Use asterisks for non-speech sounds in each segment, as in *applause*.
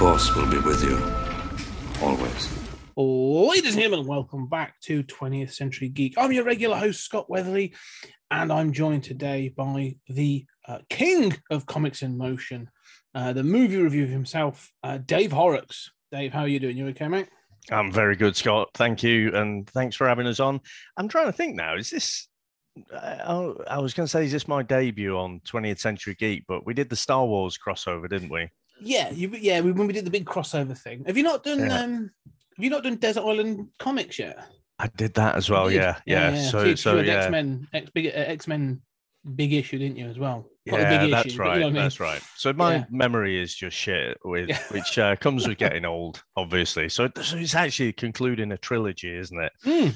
The Force will be with you. Always. Ladies and gentlemen, welcome back to 20th Century Geek. I'm your regular host, Scott Weatherly, and I'm joined today by the uh, king of comics in motion, uh, the movie review himself, uh, Dave Horrocks. Dave, how are you doing? You okay, mate? I'm very good, Scott. Thank you, and thanks for having us on. I'm trying to think now. Is this? I, I was going to say, is this my debut on 20th Century Geek? But we did the Star Wars crossover, didn't we? Yeah, you, yeah. We, when we did the big crossover thing, have you not done? Yeah. Um, have you not done Desert Island comics yet? I did that as well. Oh, Yeah, yeah. So, you- so yeah, X Men, X big uh, X Men, big issue, didn't you as well? Not yeah, that's issue, right. you know I mean? That's right. So my Yeah. memory is just shit, with Yeah. which uh, comes with getting old, obviously. So, so it's actually concluding a trilogy, isn't it? Hmm.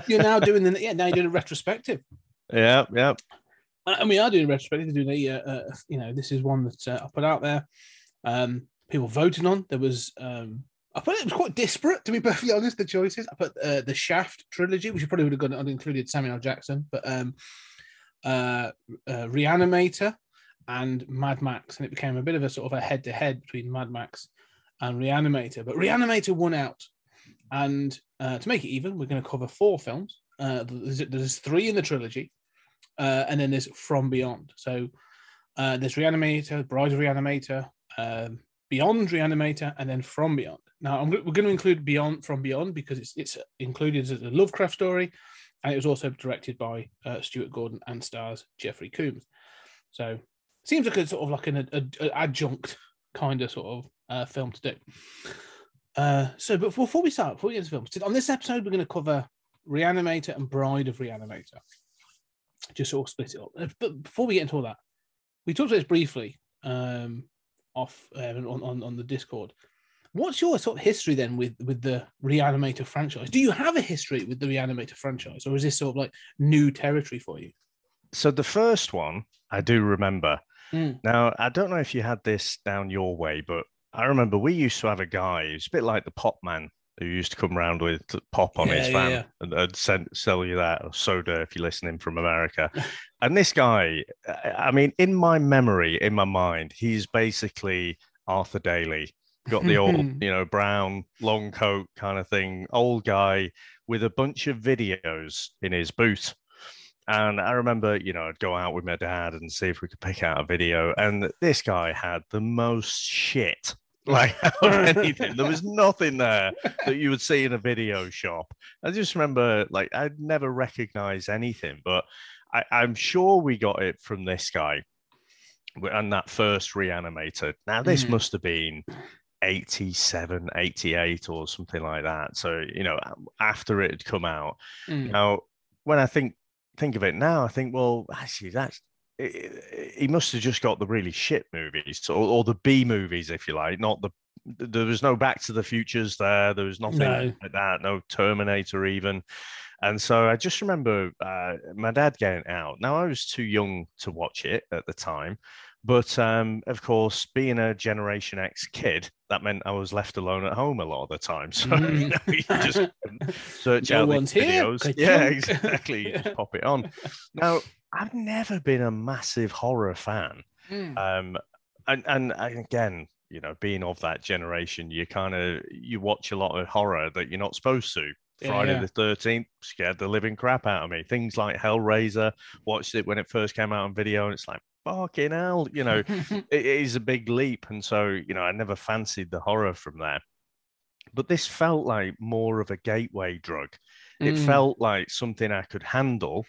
*laughs* You're now doing the yeah. Now you're doing a retrospective. yeah, yeah. And we are doing retrospective. Doing a, uh, uh, you know, this is one that uh, I put out there. Um, people voting on. There was, um, I put it, was quite disparate to be *laughs* perfectly honest. The choices I put uh, the Shaft trilogy, which probably would have gone I'd included Samuel Jackson, but um, uh, uh, Reanimator and Mad Max, and it became a bit of a sort of a head to head between Mad Max and Reanimator. But Reanimator won out, and uh, to make it even, we're going to cover four films. Uh, there's, there's three in the trilogy, uh, and then there's From Beyond. So uh, there's Reanimator, Bride of Reanimator, um, Beyond Reanimator, and then From Beyond. Now I'm, we're going to include Beyond From Beyond because it's it's included as a Lovecraft story, and it was also directed by uh, Stuart Gordon and stars Jeffrey Combs. So seems like a sort of like an a, adjunct kind of sort of uh, film to do. Uh, so, but before we start, before we get into films, on this episode, we're going to cover Reanimator and Bride of Reanimator. Just sort of split it up. Uh, But before we get into all that, we talked about this briefly um, off uh, on, on on the Discord. What's your sort of history then with with the Reanimator franchise? Do you have a history with the Reanimator franchise, or is this sort of like new territory for you? So the first one I do remember. Mm. Now I don't know if you had this down your way, but I remember we used to have a guy who's a bit like the pop man who used to come around with pop on his van yeah, yeah. and, and send, sell you that or soda if you're listening from America. *laughs* and this guy, I I mean, in my memory, in my mind, he's basically Arthur Daley. Got the old, *laughs* you know, brown long coat kind of thing, old guy with a bunch of videos in his boot. And I remember, you know, I'd go out with my dad and see if we could pick out a video. And this guy had the most shit, *laughs* like *laughs* anything. There was nothing there that you would see in a video shop. I just remember, like, I'd never recognized anything, but I, I'm sure we got it from this guy and that first reanimator. Now, this Mhm. must have been 87, 88 or something like that. So, you know, after it had come out. Mm. Now, when I think think of it now, I think, well, actually, that's he must have just got the really shit movies or, or the B movies, if you like, not the. There was no Back to the Futures there. There was nothing No. like that. No Terminator even. And so I just remember uh, my dad getting out. Now I was too young to watch it at the time, but um, of course, being a Generation X kid, that meant I was left alone at home a lot of the time. *laughs* So you, know, you just search No out the here. videos. Ka-chunk. Yeah, exactly. You just pop it on. *laughs* Now, I've never been a massive horror fan. Mm. Um, and, and again, you know, being of that generation, you kind of you watch a lot of horror that you're not supposed to. Yeah, Friday yeah. the Thirteenth scared the living crap out of me. Things like Hellraiser, watched it when it first came out on video, and it's like fucking hell, you know, *laughs* it is a big leap, and so you know, I never fancied the horror from there. But this felt like more of a gateway drug. It Mm. felt like something I could handle.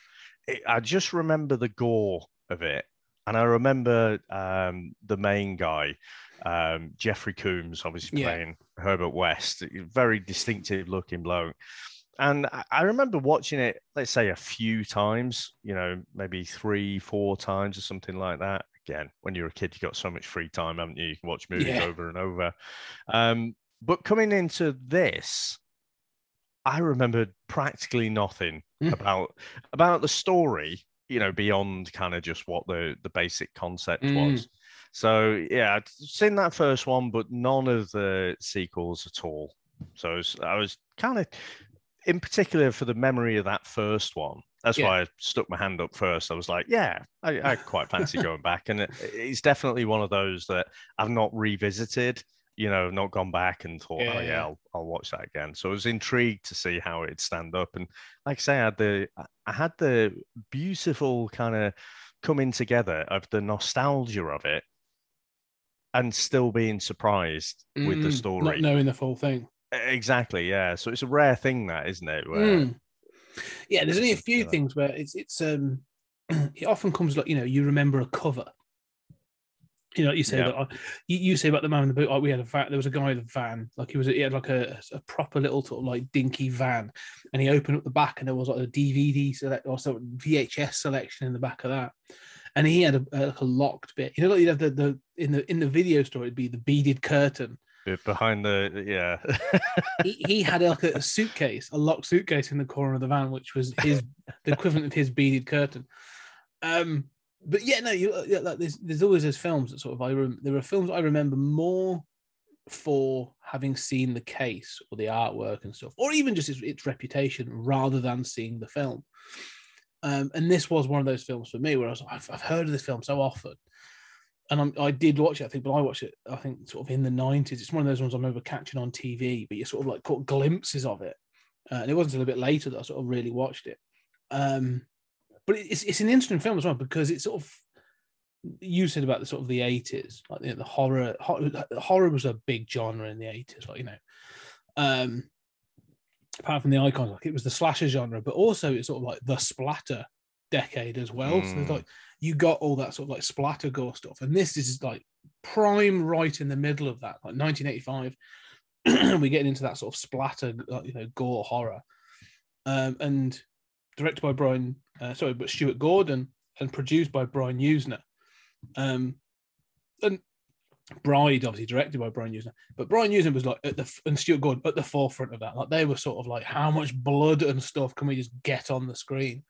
It, I just remember the gore of it, and I remember um, the main guy, um, Jeffrey Combs, obviously Yeah. playing Herbert West, very distinctive looking bloke. And I- remember watching it, let's say a few times, you know, maybe three, four times or something like that. again, when you're a kid, you got so much free time, haven't you? You can watch movies Yeah. over and over. Um, but coming into this, I remembered practically nothing Mm. about about the story. You know, beyond kind of just what the the basic concept Mm. was. So yeah, I'd seen that first one, but none of the sequels at all. So I was, I was kind of, in particular, for the memory of that first one. That's Yeah. why I stuck my hand up first. I was like, yeah, I, I quite fancy going back, and it, it's definitely one of those that I've not revisited. You know, not gone back and thought, oh Yeah. yeah, I'll, I'll watch that again. So I was intrigued to see how it'd stand up, and like I say, I had the I had the beautiful kind of coming together of the nostalgia of it and still being surprised with the Mm, story. not knowing the full thing. Exactly, yeah. So it's a rare thing that, isn't it? Where, Mm. Yeah, there's only a few Yeah. things where it's it's um *clears throat* it often comes like you know you remember a cover. You know, like you say Yeah. that you, you say about the man in the boot. Like we had a van. There was a guy in the van. Like he was. He had like a, a proper little sort of like dinky van, and he opened up the back, and there was like a DVD select or some VHS selection in the back of that. And he had a, a like a locked bit. You know, like you'd have the, the in the in the video store, it'd be the beaded curtain. Be- behind the yeah he, he *laughs* had like a, a suitcase, a locked suitcase in the corner of the van, which was his the equivalent of his beaded curtain. Um, but yeah, no, you yeah, like there's there's always those films that sort of I rem- there are films I remember more for having seen the case or the artwork and stuff, or even just its, its reputation, rather than seeing the film. Um, and this was one of those films for me where I was like, I've, I've heard of this film so often, and I'm, I did watch it. I think, but I watched it. I think sort of in the '90s. It's one of those ones I remember catching on TV, but you sort of like caught glimpses of it. Uh, and it wasn't until a bit later that I sort of really watched it. Um, but it's it's an interesting film as well because it's sort of you said about the sort of the 80s, like you know, the horror. Horror, horror was a big genre in the 80s, like you know. Um, apart from the icons, like it was the slasher genre, but also it's sort of like the splatter decade as well. So there's Mm. like you got all that sort of like splatter gore stuff, and this is like prime right in the middle of that, like 1985. *clears throat* we're getting into that sort of splatter, like, you know, gore horror, um, and directed by Brian, uh, sorry, but Stuart Gordon, and produced by Brian Yuzna. Um, and Bride, obviously directed by Brian Yuzna, but Brian Yuzna was like at the and Stuart Gordon at the forefront of that. Like they were sort of like, how much blood and stuff can we just get on the screen?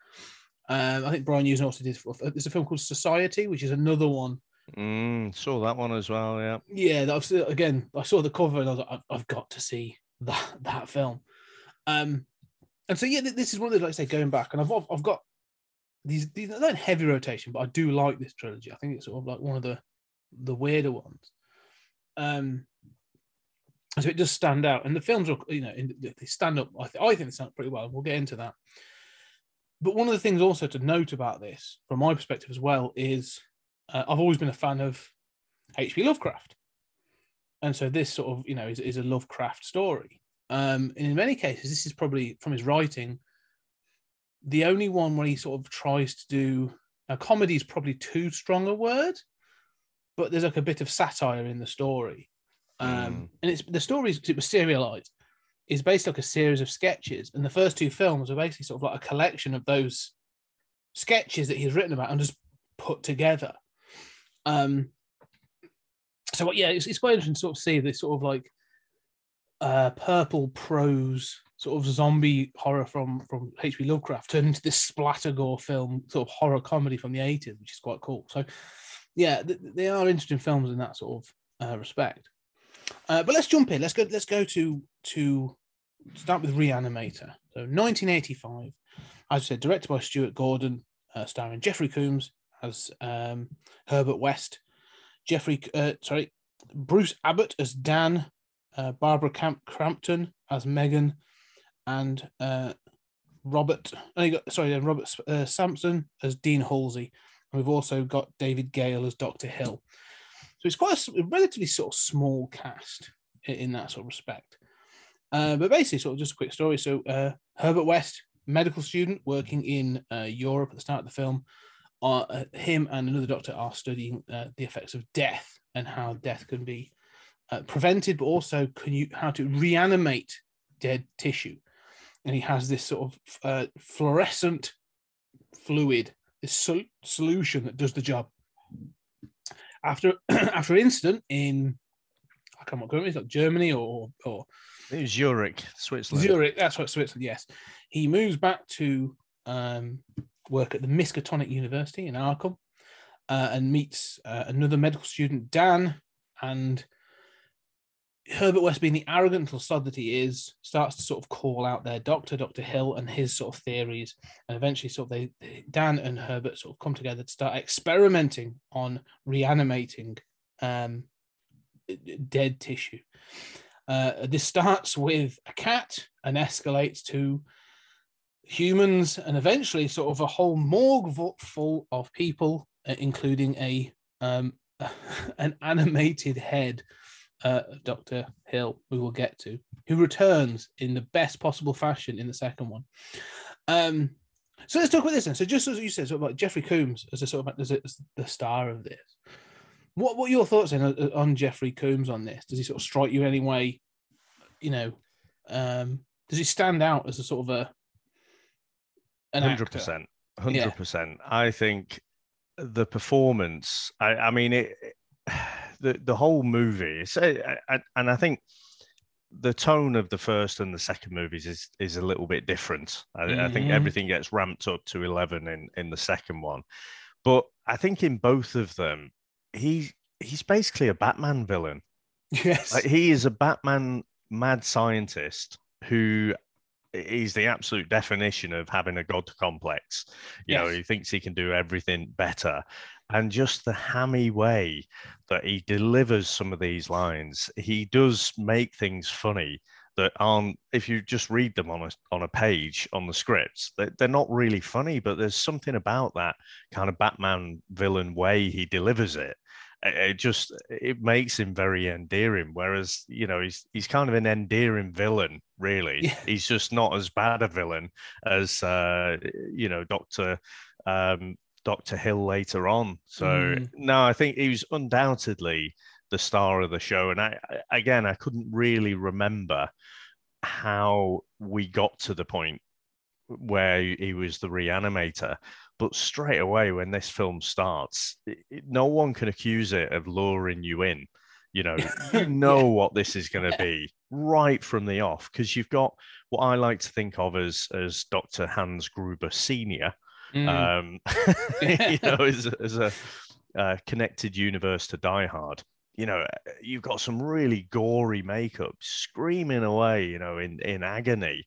Um, I think Brian Yuzna also did. There's a film called Society, which is another one. mm, saw that one as well yeah Yeah, that was again. I saw the cover and I was like, I've, I've got to see that that film. Um, and so yeah, this is one of those like I say going back, and I've I've got these these not in heavy rotation, but I do like this trilogy. I think it's sort of like one of the the weirder ones. Um, so it does stand out, and the films are you know in, they stand up. I, th- I think they stand up pretty well. We'll get into that. But one of the things also to note about this, from my perspective as well, is uh, I've always been a fan of H.P. Lovecraft, and so this sort of you know is, is a Lovecraft story. Um, and in many cases, this is probably from his writing the only one where he sort of tries to do now comedy is probably too strong a word, but there's like a bit of satire in the story. Um, Mm. and it's the story is it was serialized, is based like a series of sketches, and the first two films are basically sort of like a collection of those sketches that he's written about and just put together. Um, so yeah, it's, it's quite interesting to sort of see this sort of like uh, purple prose sort of zombie horror from from H.P. Lovecraft turned into this splatter gore film, sort of horror comedy from the 80s, which is quite cool. So, yeah, th- they are interesting films in that sort of uh, respect. Uh, but let's jump in. Let's go. Let's go to to start with Reanimator. So, 1985, as I said, directed by Stuart Gordon, uh, starring Jeffrey Combs as um, Herbert West, Jeffrey, uh, sorry, Bruce Abbott as Dan, uh, Barbara Camp- Crampton as Megan, and uh, Robert, oh, sorry, uh, Robert uh, Sampson as Dean Halsey. And we've also got David Gale as Dr. Hill. So it's quite a relatively sort of small cast in that sort of respect. Uh, but basically, sort of just a quick story. So uh, Herbert West, medical student working in uh, Europe at the start of the film, uh, him and another doctor are studying uh, the effects of death and how death can be prevented, but also can you how to reanimate dead tissue. And he has this sort of fluorescent fluid, this sol- solution that does the job. after *clears throat* after an incident in I can't remember it's like Germany or or It was Zurich, Switzerland. Zurich. That's right, Switzerland. Yes, he moves back to um, work at the Miskatonic University in Arkham uh, and meets uh, another medical student, Dan, and Herbert West, being the arrogant little sod that he is, starts to sort of call out their doctor, Dr. Hill, and his sort of theories. And eventually, sort of, they, Dan and Herbert sort of come together to start experimenting on reanimating um, dead tissue. Uh, this starts with a cat and escalates to humans, and eventually, sort of a whole morgue full of people, uh, including a um, *laughs* an animated head uh, of Dr. Hill, we will get to, who returns in the best possible fashion in the second one. Um, so let's talk about this then. So just as you said, Jeffrey Combs as a sort of as, a, as the star of this. What what are your thoughts on- on Jeffrey Combs on this? Does he sort of strike you in any way? You know, um, does he stand out as a sort of a hundred percent, hundred percent. I think the performance. I, I mean, it, *sighs* the the whole movie. I, I, and I think the tone of the first and the second movies is is a little bit different. I, I think Mhm. everything gets ramped up to eleven in in the second one, but I think in both of them, he he's basically a Batman villain. Yes. Like he is a Batman mad scientist who is the absolute definition of having a god complex. You know, he thinks he can do everything better. And just the hammy way that he delivers some of these lines, he does make things funny that aren't if you just read them on a on a page on the scripts, they, they're not really funny, but there's something about that kind of Batman villain way he delivers it it just it makes him very endearing. Whereas you know he's he's kind of an endearing villain, really. Yeah. He's just not as bad a villain as uh, you know Doctor um, Doctor Hill later on. So Mm. no, I think he was undoubtedly the star of the show. And I- again I couldn't really remember how we got to the point where he was the reanimator. But straight away, when this film starts, it, it- no one can accuse it of luring you in. You know, you *laughs* know what this is going to be right from the off because you've got what I like to think of as as Dr. Hans Gruber Senior, Mm. um, *laughs* you know, as, a- as a uh, connected universe to Die Hard. You know, you've got some really gory makeup, screaming away, you know, in in agony,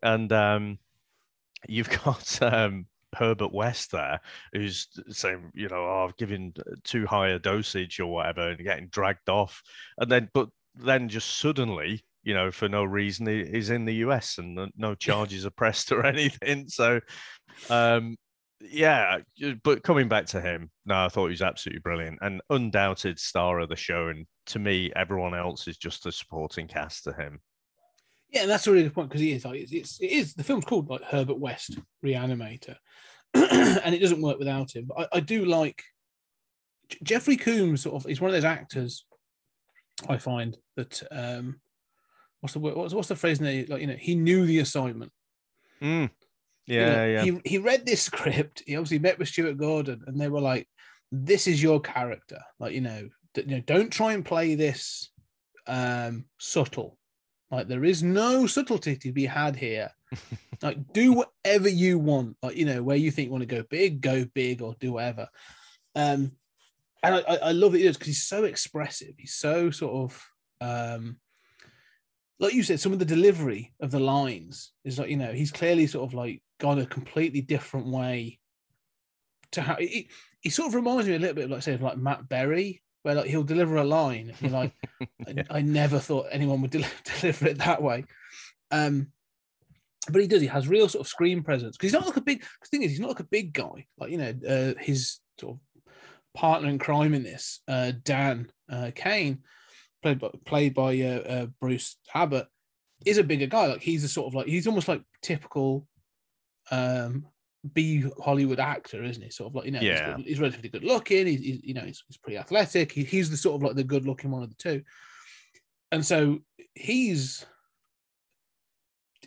and um, you've *laughs* got um, Herbert West there, who's saying, you know, oh, I've given too high a dosage or whatever, and getting dragged off, and then but then just suddenly. You know, for no reason, he- he's in the US and no- no *laughs* charges are pressed or *laughs* anything. So, um, yeah, but coming back to him, no, I thought he was absolutely brilliant and undoubted star of the show. And to me, everyone else is just a supporting cast to him. Yeah, and that's a really good point because he is like it's, it's it is the film's called like Herbert West Reanimator, *clears throat* and it doesn't work without him. But I, I do like J- Jeffrey Combs. Sort of, he's one of those actors I find that um, what's the word? What's, what's the phrase? In there? Like you know, he knew the assignment. Mm. You Yeah, know, yeah. He he read this *laughs* script. He obviously met with Stuart Gordon, and they were like, "This is your character. Like you know, d- you know, don't try and play this um subtle. Like there is no subtlety to be had here. *laughs* like do whatever you want. Like you know, where you think you want to go big, go big, or do whatever. Um, and I, I love that he does because he's so expressive. He's so sort of um like you said, some of the delivery of the lines is like, you know, he's clearly sort of like gone a completely different way to how he, he sort of reminds me a little bit of like say like Matt Berry, where like he'll deliver a line. And you're like, *laughs* Yeah. I, I never thought anyone would del- *laughs* deliver it that way. Um, but he does. He has real sort of screen presence because he's not like a big. The thing is, he's not like a big guy. Like you know, uh, his sort of partner in crime in this, uh, Dan uh, Cain, played by played by uh, uh, Bruce Abbott, is a bigger guy. Like he's a sort of like he's almost like typical um B Hollywood actor, isn't he? Sort of like you know, he's Yeah. good- he's, relatively good looking. He's, he's you know he's, he's pretty athletic. He, he's the sort of like the good looking one of the two, and so he's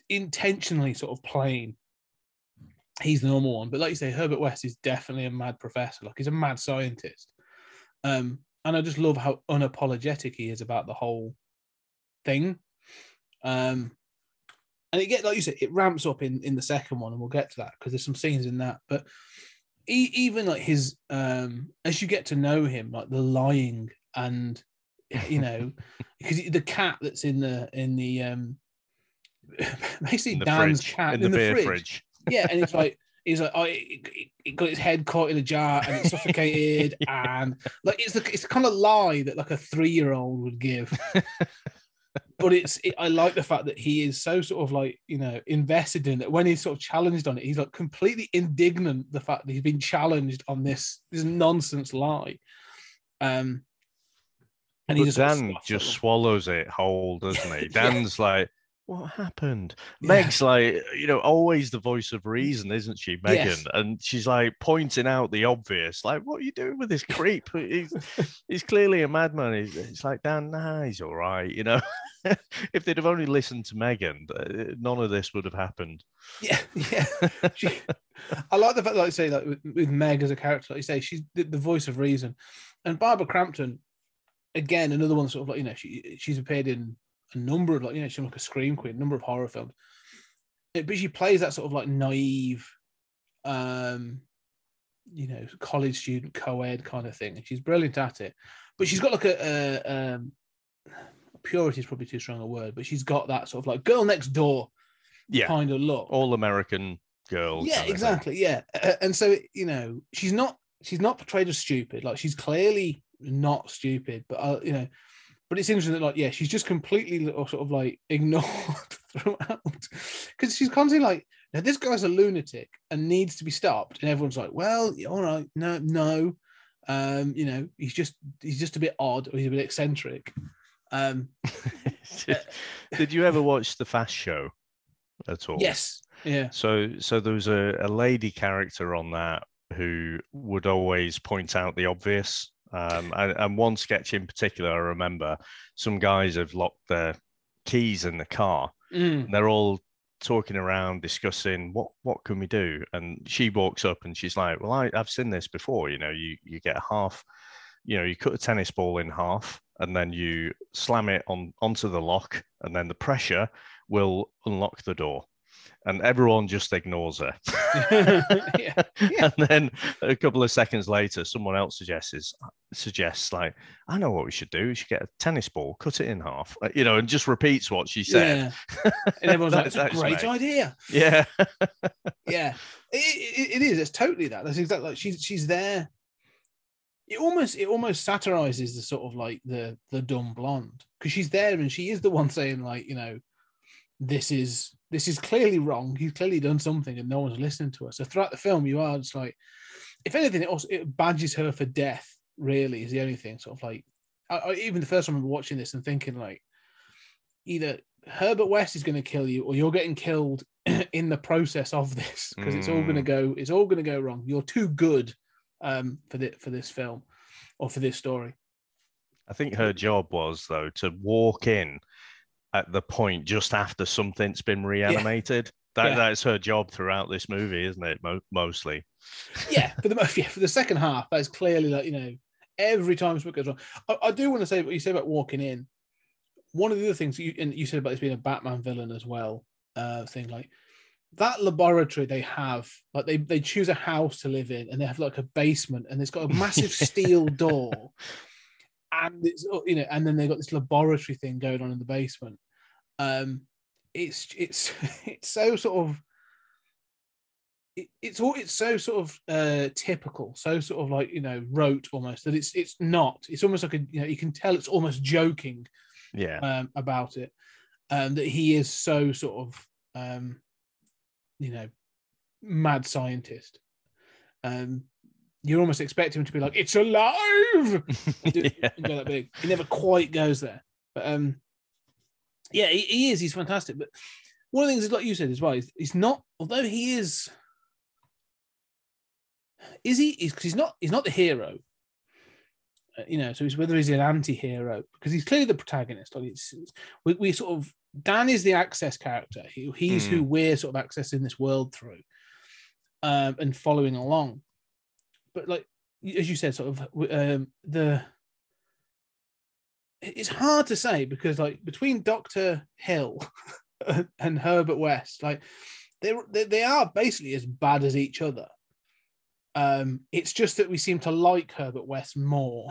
intentionally sort of playing. He's the normal one, but like you say, Herbert West is definitely a mad professor. Like he's a mad scientist, Um, and I just love how unapologetic he is about the whole thing. Um, and it get like you said, it ramps up in in the second one, and we'll get to that because there's some scenes in that. But e- even like his um, as you get to know him, like the lying and you know, *laughs* because the cat that's in the in the um, *laughs* basically In the Dan's fridge, cat in the beer fridge. yeah, and it's like *laughs* he's like, oh, it, it- it got its head caught in a jar and it's suffocated, and like it's the it's the kind of lie that like a three year old would give. But it's it, I like the fact that he is so sort of like you know invested in it. When he's sort of challenged on it, he's like completely indignant the fact that he's been challenged on this this nonsense lie. Um, and he But just Dan just swallows it whole, doesn't he? *laughs* Yeah. Dan's like, what happened? Yeah. Meg's like, you know, always the voice of reason, isn't she, Megan? Yes. And she's like pointing out the obvious, like, what are you doing with this creep? He's, *laughs* he's clearly a madman. He's, it's like, Dan, nah, he's all right. You know, *laughs* if they'd have only listened to Megan, uh, none of this would have happened. Yeah, *laughs* yeah. She, I like the fact, like I say, like with, with Meg as a character, like you say, she's the, the voice of reason, and Barbara Crampton, again, another one sort of like you know she she's appeared in a number of like you know she's like a scream queen, a number of horror films, Eh, but she plays that sort of like naive, um, you know, college student co-ed kind of thing, and she's brilliant at it. But she's got like a, a um, purity is probably too strong a word, but she's got that sort of like girl next door Yeah, kind of look. all American girl. Yeah, kind of thing. exactly. Yeah, Uh, and so you know, she's not she's not portrayed as stupid. Like she's clearly not stupid, but uh, you know, but it's interesting that like yeah, she's just completely or sort of like *laughs* ignored throughout because she's constantly like, now this guy's a lunatic and needs to be stopped, and everyone's like, well, all right, no, no, um, you know, he's just he's just a bit odd or he's a bit eccentric. Um, *laughs* Did you ever watch the Fast Show at all? yes, yeah, So, so there was a, a lady character on that who would always point out the obvious. Um, and, and one sketch in particular, I remember some guys have locked their keys in the car. Mm. And they're all talking around, discussing what what can we do. And she walks up and she's like, "Well, I, I've seen this before. You know, you you get a half, you know, you cut a tennis ball in half, and then you slam it on onto the lock, and then the pressure will unlock the door." And everyone just ignores her. *laughs* Yeah, yeah. And then a couple of seconds later, someone else suggests suggests like, "I know what we should do. We should get a tennis ball, cut it in half, uh, you know, and just repeats what she said." Yeah. And everyone's *laughs* like, That- it's a great Meg. idea. Yeah. *laughs* Yeah. It, it, it is. It's totally that. That's exactly like she's she's there. It almost it almost satirizes the sort of like the the dumb blonde because she's there and she is the one saying like you know this is this is clearly wrong. He's clearly done something and no one's listening to her. So throughout the film, you are just like, if anything, it also it badges her for death. Really, is the only thing. Sort of like, I, I, even the first time I remember watching this and thinking like, either Herbert West is going to kill you or you're getting killed *clears throat* in the process of this because it's all going to Mm. go it's all going to go wrong. You're too good um, for the, for this film or for this story. I think her job was though to walk in at the point just after something's been reanimated. That Yeah. that's her job throughout this movie, isn't it? Mo- mostly. yeah, for the *laughs* yeah, for the second half, that's clearly like you know every time something goes wrong. I, I do want to say what you say about walking in. One of the other things you and you said about this being a Batman villain as well, uh, thing like that laboratory they have, like they they choose a house to live in, and they have like a basement, and it's got a massive *laughs* steel door, and it's uh, you know, and then they got this laboratory thing going on in the basement. Um, it's it's *laughs* it's so sort of it, it's all it's so sort of uh typical so sort of like you know rote almost that it's it's not it's almost like a you know you can tell it's almost joking Yeah. um about it um that he is so sort of um you know mad scientist um you almost expect him to be like it's alive! *laughs* Do- yeah. go that big. He never quite goes there. But um yeah he, he is. He's fantastic. But one of the things is like you said as well he's, he's not although he is is he? Is because he's not he's not the hero. Uh, you know so he's whether he's an anti-hero because he's clearly the protagonist. Like it's, it's- we, we sort of dan is the access character. He, he's who we're sort of accessing this world through um and following along but like as you said, sort of um, the. It's hard to say because, like, between Doctor Hill *laughs* and Herbert West, like, they they they are basically as bad as each other. Um, it's just that we seem to like Herbert West more.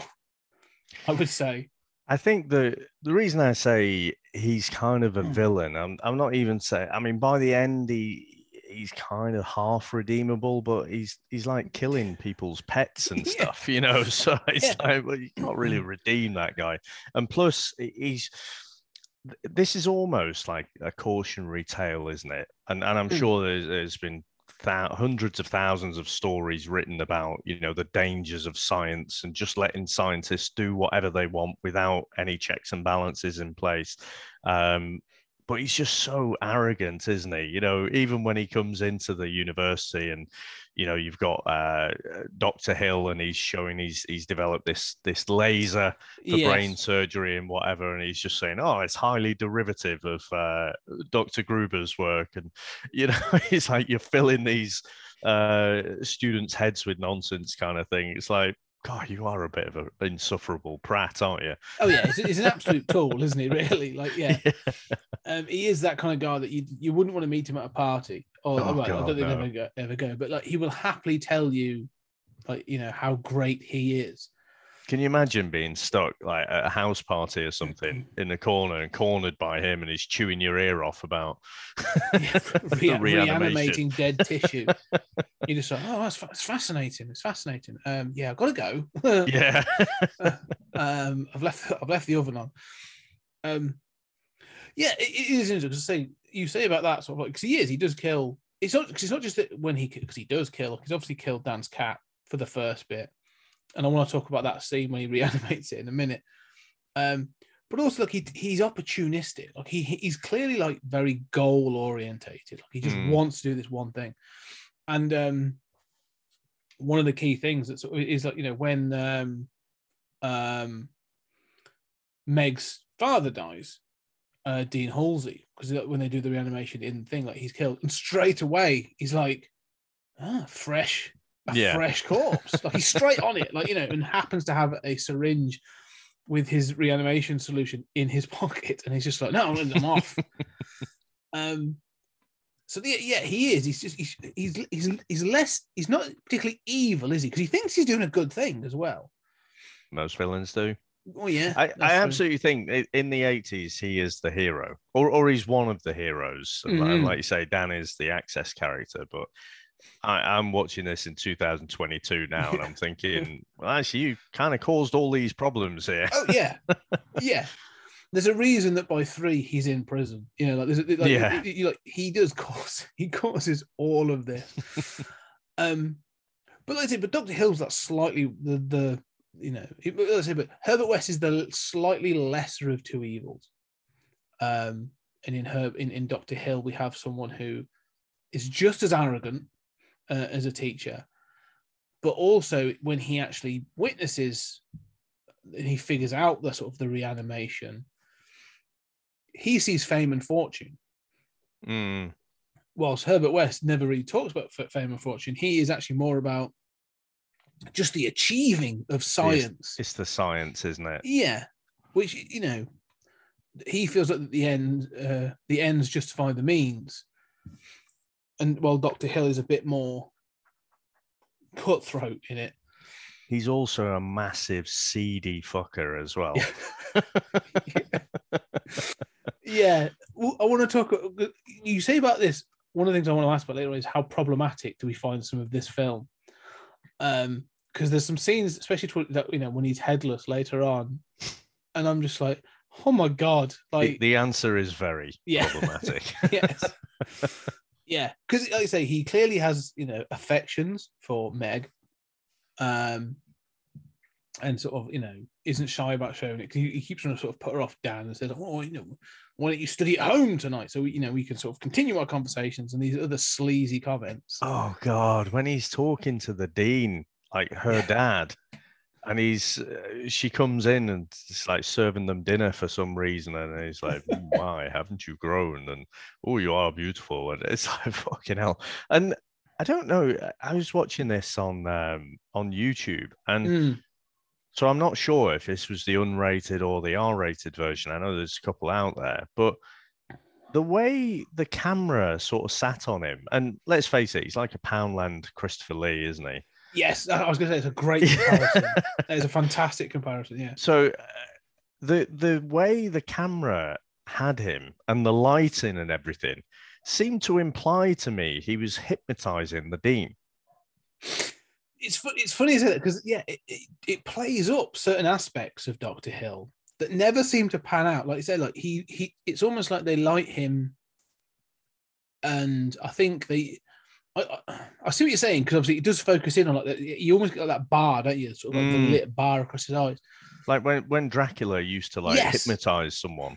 *laughs* I would say. I think the the reason I say he's kind of a Hmm. villain, I'm I'm not even saying. I mean, by the end, he he's kind of half redeemable, but he's he's like killing people's pets and *laughs* Yeah. stuff, you know. *laughs* So it's Yeah. like well, you can't really *clears throat* redeem that guy. And plus, he's this is almost like a cautionary tale, isn't it? And and I'm Mm. sure there's, there's been thou- hundreds of thousands of stories written about you know the dangers of science and just letting scientists do whatever they want without any checks and balances in place. Um, but he's just so arrogant, isn't he? You know, even when he comes into the university and you know you've got uh, Dr. Hill and he's showing he's he's developed this this laser for Yes. brain surgery and whatever, and he's just saying, "Oh, it's highly derivative of uh, Dr. Gruber's work," and you *laughs* know, it's like you're filling these uh, students' heads with nonsense, kind of thing. It's like, God, you are a bit of an insufferable prat, aren't you? Oh yeah, he's, an *laughs* absolute tool, isn't he? Really, like yeah, um, he is that kind of guy that you you wouldn't want to meet him at a party, or Oh, well, I don't think no. ever go, ever go, but like he will happily tell you, like you know how great he is. Can you imagine being stuck like at a house party or something in the corner and cornered by him, and he's chewing your ear off about *laughs* *laughs* the Rea- reanimating dead tissue. *laughs* you just like, oh, that's, fa- it's fascinating. It's fascinating. Um, yeah, I've got to go. Yeah, um, I've left I've left the oven on. Um, yeah, it, it is interesting to say you say about that sort of like because he is he does kill. It's not 'cause it's not just that when he because he does kill. He's obviously killed Dan's cat for the first bit, and I want to talk about that scene when he *laughs* reanimates it in a minute. Um, but also look, he, he's opportunistic. Like he he's clearly like very goal orientated. Like he just Mm. wants to do this one thing, and um, one of the key things that is like you know when um um Meg's father dies, uh Dean Halsey, because when they do the reanimation in the thing, like he's killed, and straight away he's like, ah, fresh, a Yeah. fresh corpse. like he's straight on it, like you know, and happens to have a syringe with his reanimation solution in his *laughs* pocket, and he's just like, no, I'm off. *laughs* um so yeah, yeah, he is. He's just he's he's he's, he's less. He's not particularly evil, is he? Because he thinks he's doing a good thing as well. most villains do. Oh yeah, I, I true. absolutely think in the 80s he is the hero or, or he's one of the heroes and, like- like you say dan is the access character but I, i'm watching this in 2022 now and i'm *laughs* thinking well actually you kind of caused all these problems here Oh yeah, *laughs* yeah. There's a reason that by three he's in prison. You know, like there's like, Yeah. like he does cause *laughs* he causes all of this. um, but like I say, but Doctor Hill's that slightly the the you know, it- let's say, but Herbert West is the slightly lesser of two evils. Um, and in her in, in Doctor Hill, we have someone who is just as arrogant uh, as a teacher, but also when he actually witnesses and he figures out the sort of the reanimation, he sees fame and fortune. Mm, Whilst Herbert West never really talks about fame and fortune, he is actually more about just the achieving of science. it's the science isn't it Yeah, which you know, he feels like the end, uh, the ends justify the means, and well, Doctor Hill is a bit more cutthroat in it. he's also a massive seedy fucker as well yeah, *laughs* well, I want to talk. You say about this. One of the things I want to ask about later on is how problematic do we find some of this film? Um, because there's some scenes, especially that you know when he's headless later on, and I'm just like, oh my god, the, like the answer is very Yeah. *laughs* problematic yes, *laughs* yeah, because like I say, he clearly has you know affections for Meg, um, and sort of you know isn't shy about showing it. 'cause He, he keeps trying to sort of put her off down and says, "Oh, you know, why don't you study at home tonight? So we, you know we can sort of continue our conversations." And these other sleazy comments. Oh God, when he's talking to the dean, like her dad, and he's uh, she comes in and it's like serving them dinner for some reason, and he's like, *laughs* "Mm, "Why haven't you grown?" And oh, you are beautiful, and it's *laughs* like fucking hell. And I don't know. I was watching this on um, on YouTube, and Mm. so I'm not sure if this was the unrated or the R-rated version. I know there's a couple out there, but the way the camera sort of sat on him, and let's face it, he's like a Poundland Christopher Lee, isn't he? Yes, I was going to say it's a great *laughs* comparison. that is a fantastic comparison. Yeah. So uh, the the way the camera had him and the lighting and everything seemed to imply to me he was hypnotizing the dean. It's fu- it's funny, isn't it? Because yeah, it, it, it plays up certain aspects of Doctor Hill that never seem to pan out. Like you said, like he he, it's almost like they light him, and I think they. I, I, see what you're saying because obviously it does focus in on like that. You almost got that bar, don't you? Sort of like Mm. the lit bar across his eyes. Like when when Dracula used to like Yes. hypnotize someone.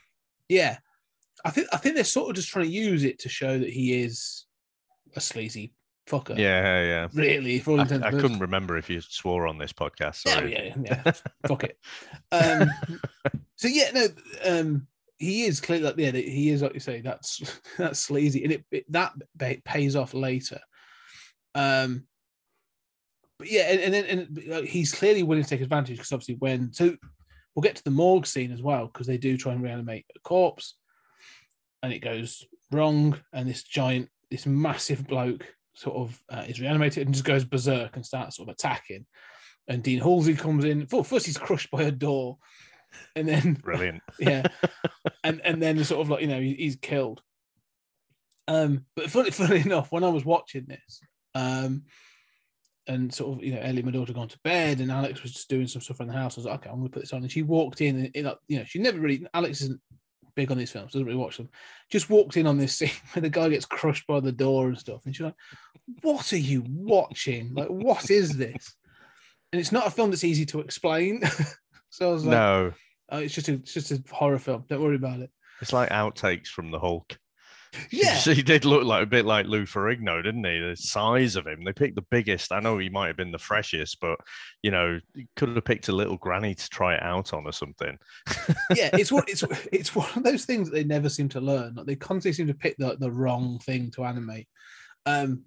Yeah, I think I think they're sort of just trying to use it to show that he is a sleazy fucker. Yeah, yeah. really. For all I, intents I couldn't remember if you swore on this podcast. Yeah, Sorry. yeah, yeah. Fuck it. Um, *laughs* so yeah, no, um, he is clearly like yeah, he is like you say. That's *laughs* that's sleazy, and it, it that pays off later. Um, but yeah, and, and then and like, he's clearly willing to take advantage because obviously when so we'll get to the morgue scene as well because they do try and reanimate a corpse, and it goes wrong, and this giant, this massive bloke sort of uh, is reanimated and just goes berserk and starts sort of attacking and Dean Halsey comes in. First he's crushed by a door, and then *laughs* Brilliant. yeah, *laughs* and and then sort of like you know he, he's killed. Um, but funny, *laughs* funny enough, when I was watching this, um, and sort of you know Ellie, my daughter, gone to bed, and Alex was just doing some stuff around the house. I was like, okay, I'm gonna put this on, and she walked in, and it, you know she never really Alex isn't big on these films, doesn't really watch them. Just walked in on this scene where the guy gets crushed by the door and stuff, and she's like, "What are you watching? Like, what is this?" And it's not a film that's easy to explain. so I was like, No, Oh, it's just a it's just a horror film. Don't worry about it. it's like outtakes from the Hulk. Yeah, *laughs* he did look like a bit like Lou Ferrigno, didn't he? The size of him. They picked the biggest. I know he might have been the freshest, but you know, could have picked a little granny to try it out on or something. yeah. *laughs* It's what it's it's one of those things that they never seem to learn. Like they constantly seem to pick the, the wrong thing to animate. Um,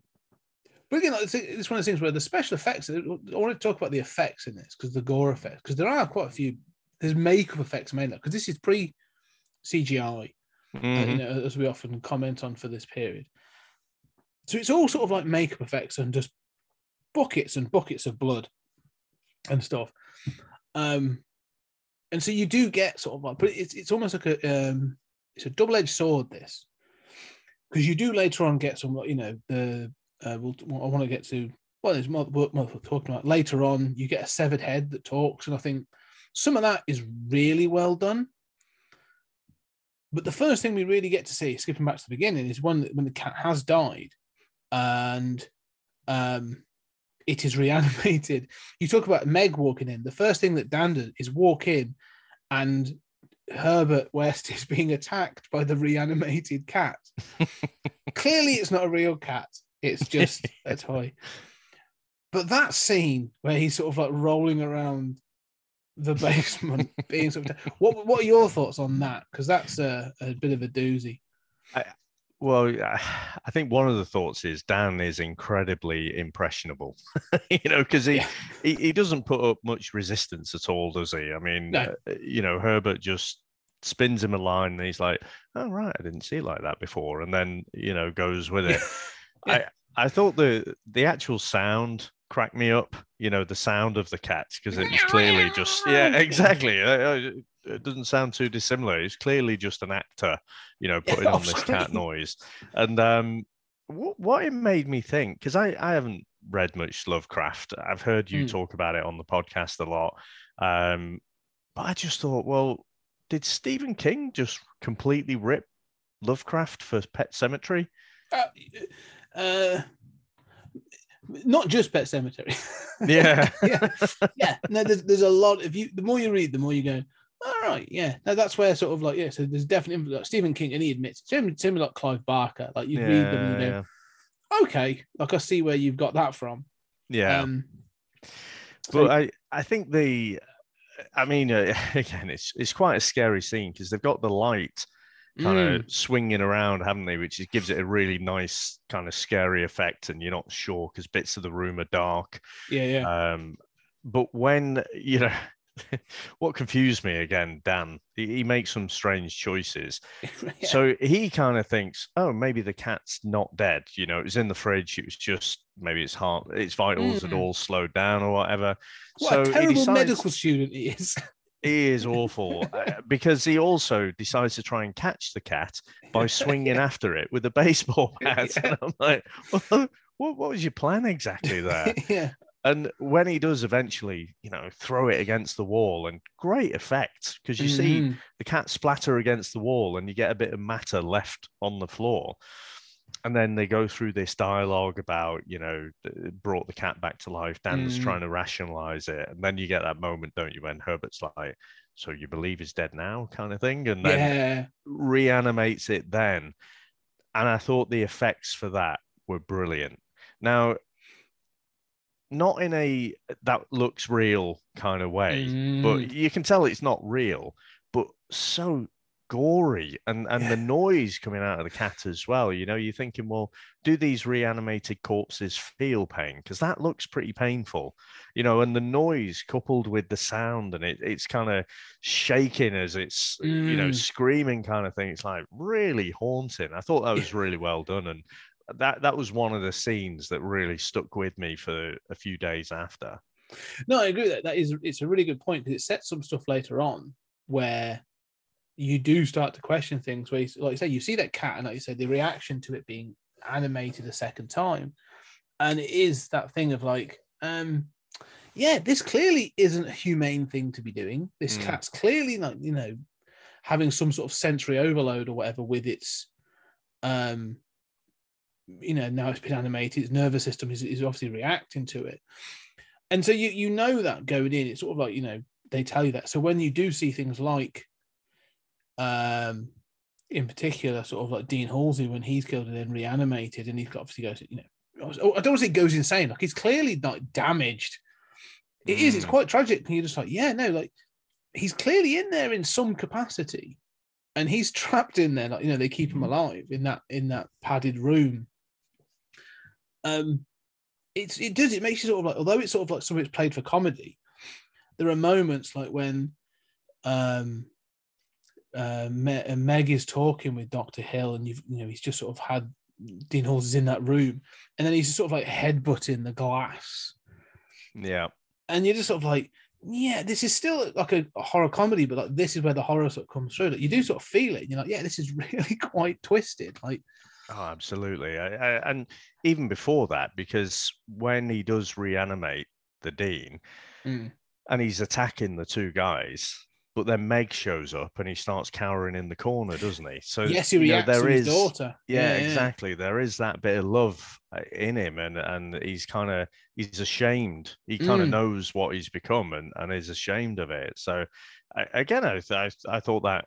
but again, it's, it's one of those things where the special effects. I want to talk about the effects in this because the gore effects because there are quite a few. There's makeup effects mainly because this is pre CGI. uh, Mhm. you know, as we often comment on for this period. So it's all sort of like makeup effects and just buckets and buckets of blood and stuff. Um, and so you do get sort of like, but it's it's almost like a um, it's a double edged sword. This because you do later on get some, you know, the uh, we'll, I want to get to. Well, there's more, more more talking about later on. You get a severed head that talks, and I think some of that is really well done. But the first thing we really get to see, skipping back to the beginning, is when when the cat has died, and um, it is *laughs* reanimated. You talk about Meg walking in. The first thing that Dan does is walk in, and Herbert West *laughs* is being attacked by the reanimated cat. *laughs* Clearly, it's not a real cat. It's just a toy. But that scene where he's sort of like rolling around the basement, *laughs* being sort of what what are your thoughts on that? Because that's a, a bit of a doozy. Well, I think one of the thoughts is Dan is incredibly impressionable, *laughs* you know, because he, Yeah. he he doesn't put up much resistance at all, does he? I mean, No. uh, you know, Herbert just spins him a line, and he's like, "Oh right, I didn't see it like that before," and then you know goes with it. *laughs* Yeah. I I thought the the actual sound cracked me up. You know, the sound of the cat because it was clearly just *laughs* yeah, exactly. It doesn't sound too dissimilar. It's clearly just an actor, you know, putting on this cat *laughs* noise. And um, what what it made me think because I I haven't read much Lovecraft. I've heard you Mm. talk about it on the podcast a lot. Um, but I just thought, well, did Stephen King just completely rip Lovecraft for Pet Sematary? Uh, uh, not just Pet Sematary. *laughs* Yeah. *laughs* yeah, yeah. No, there's there's a lot. If you the more you read, the more you go. All right, yeah. No, that's where sort of like yeah. So there's definitely like Stephen King, and he admits similar, similar like Clive Barker. Like you read them and you yeah, okay, like I see where you've got that from. yeah. Um, but I, I think the, I mean, uh, *laughs* again, it's it's quite a scary scene because they've got the light kind Mm. of swinging around, haven't they? Which is, gives it a really nice kind of scary effect, and you're not sure because bits of the room are dark. Yeah, yeah. Um, but when *laughs* you know, *laughs* what confused me again, Dan, he, he makes some strange choices. *laughs* Yeah. So he kind of thinks, oh, maybe the cat's not dead. You know, it was in the fridge. It was just maybe its heart, its vitals had Mm. all slowed down or whatever. what so a terrible decides- medical student he is. He is awful uh, because he also decides to try and catch the cat by *laughs* swinging after it with a baseball *laughs* bat. Yeah. And I'm like, what, what, what was your plan exactly there? *laughs* yeah. and when he does eventually, you know, throw it against the wall, and great effect because you see Mhm. the cat splatter against the wall and you get a bit of matter left on the floor. And then they go through this dialogue about, you know, brought the cat back to life. Dan's Mm. trying to rationalize it. And then you get that moment, don't you, when Herbert's like, so you believe he's dead now, kind of thing. And then yeah. reanimates it then. And I thought the effects for that were brilliant. Now, not in a that looks real kind of way, Mm. but you can tell it's not real, but so gory and and the noise coming out of the cat as well you know you're thinking well do these reanimated corpses feel pain? Because that looks pretty painful you know and the noise coupled with the sound and it, it's kind of shaking as it's you know Mm. screaming kind of thing it's like really haunting. I thought that was really well done and that that was one of the scenes that really stuck with me for a few days after. No, I agree that. That is it's a really good point because it sets some stuff later on where you do start to question things. Where, you, like you say, you see that cat, and like you said, the reaction to it being animated a second time, and it is that thing of like, um, yeah, this clearly isn't a humane thing to be doing. This Mm. cat's clearly not, you know, having some sort of sensory overload or whatever with its, um, you know, now it's been animated. Its nervous system is, is obviously reacting to it and so you you know that going in it's sort of like you know they tell you that so when you do see things like um in particular sort of like dean halsey when he's killed and then reanimated and he's obviously goes you know i don't want to say goes insane like he's clearly not damaged. It is it's Mm. quite tragic and you're just like yeah no like he's clearly in there in some capacity and he's trapped in there like you know they keep him alive in that in that padded room. Um it's it does it makes you sort of like although it's sort of like some of it's played for comedy there are moments like when um uh, Me- uh, Meg is talking with Dr. Hill, and you've you know he's just sort of had Dean Halsey in that room, and then he's sort of like headbutting the glass, yeah and you're just sort of like, yeah, this is still like a, a horror comedy, but like this is where the horror sort of comes through. Like you do sort of feel it, you're like, yeah, this is *laughs* really quite twisted. Like, Oh, absolutely. I, I, and even before that, because when he does reanimate the Dean mm, and he's attacking the two guys, but then Meg shows up and he starts cowering in the corner, doesn't he? So yes, he you know, reacts there is- daughter. Yeah, exactly. There is that bit of love uh, in him, and and he's kind of he's ashamed. He kind of Mm. knows what he's become, and and is ashamed of it. So I, again, I, th- I I thought that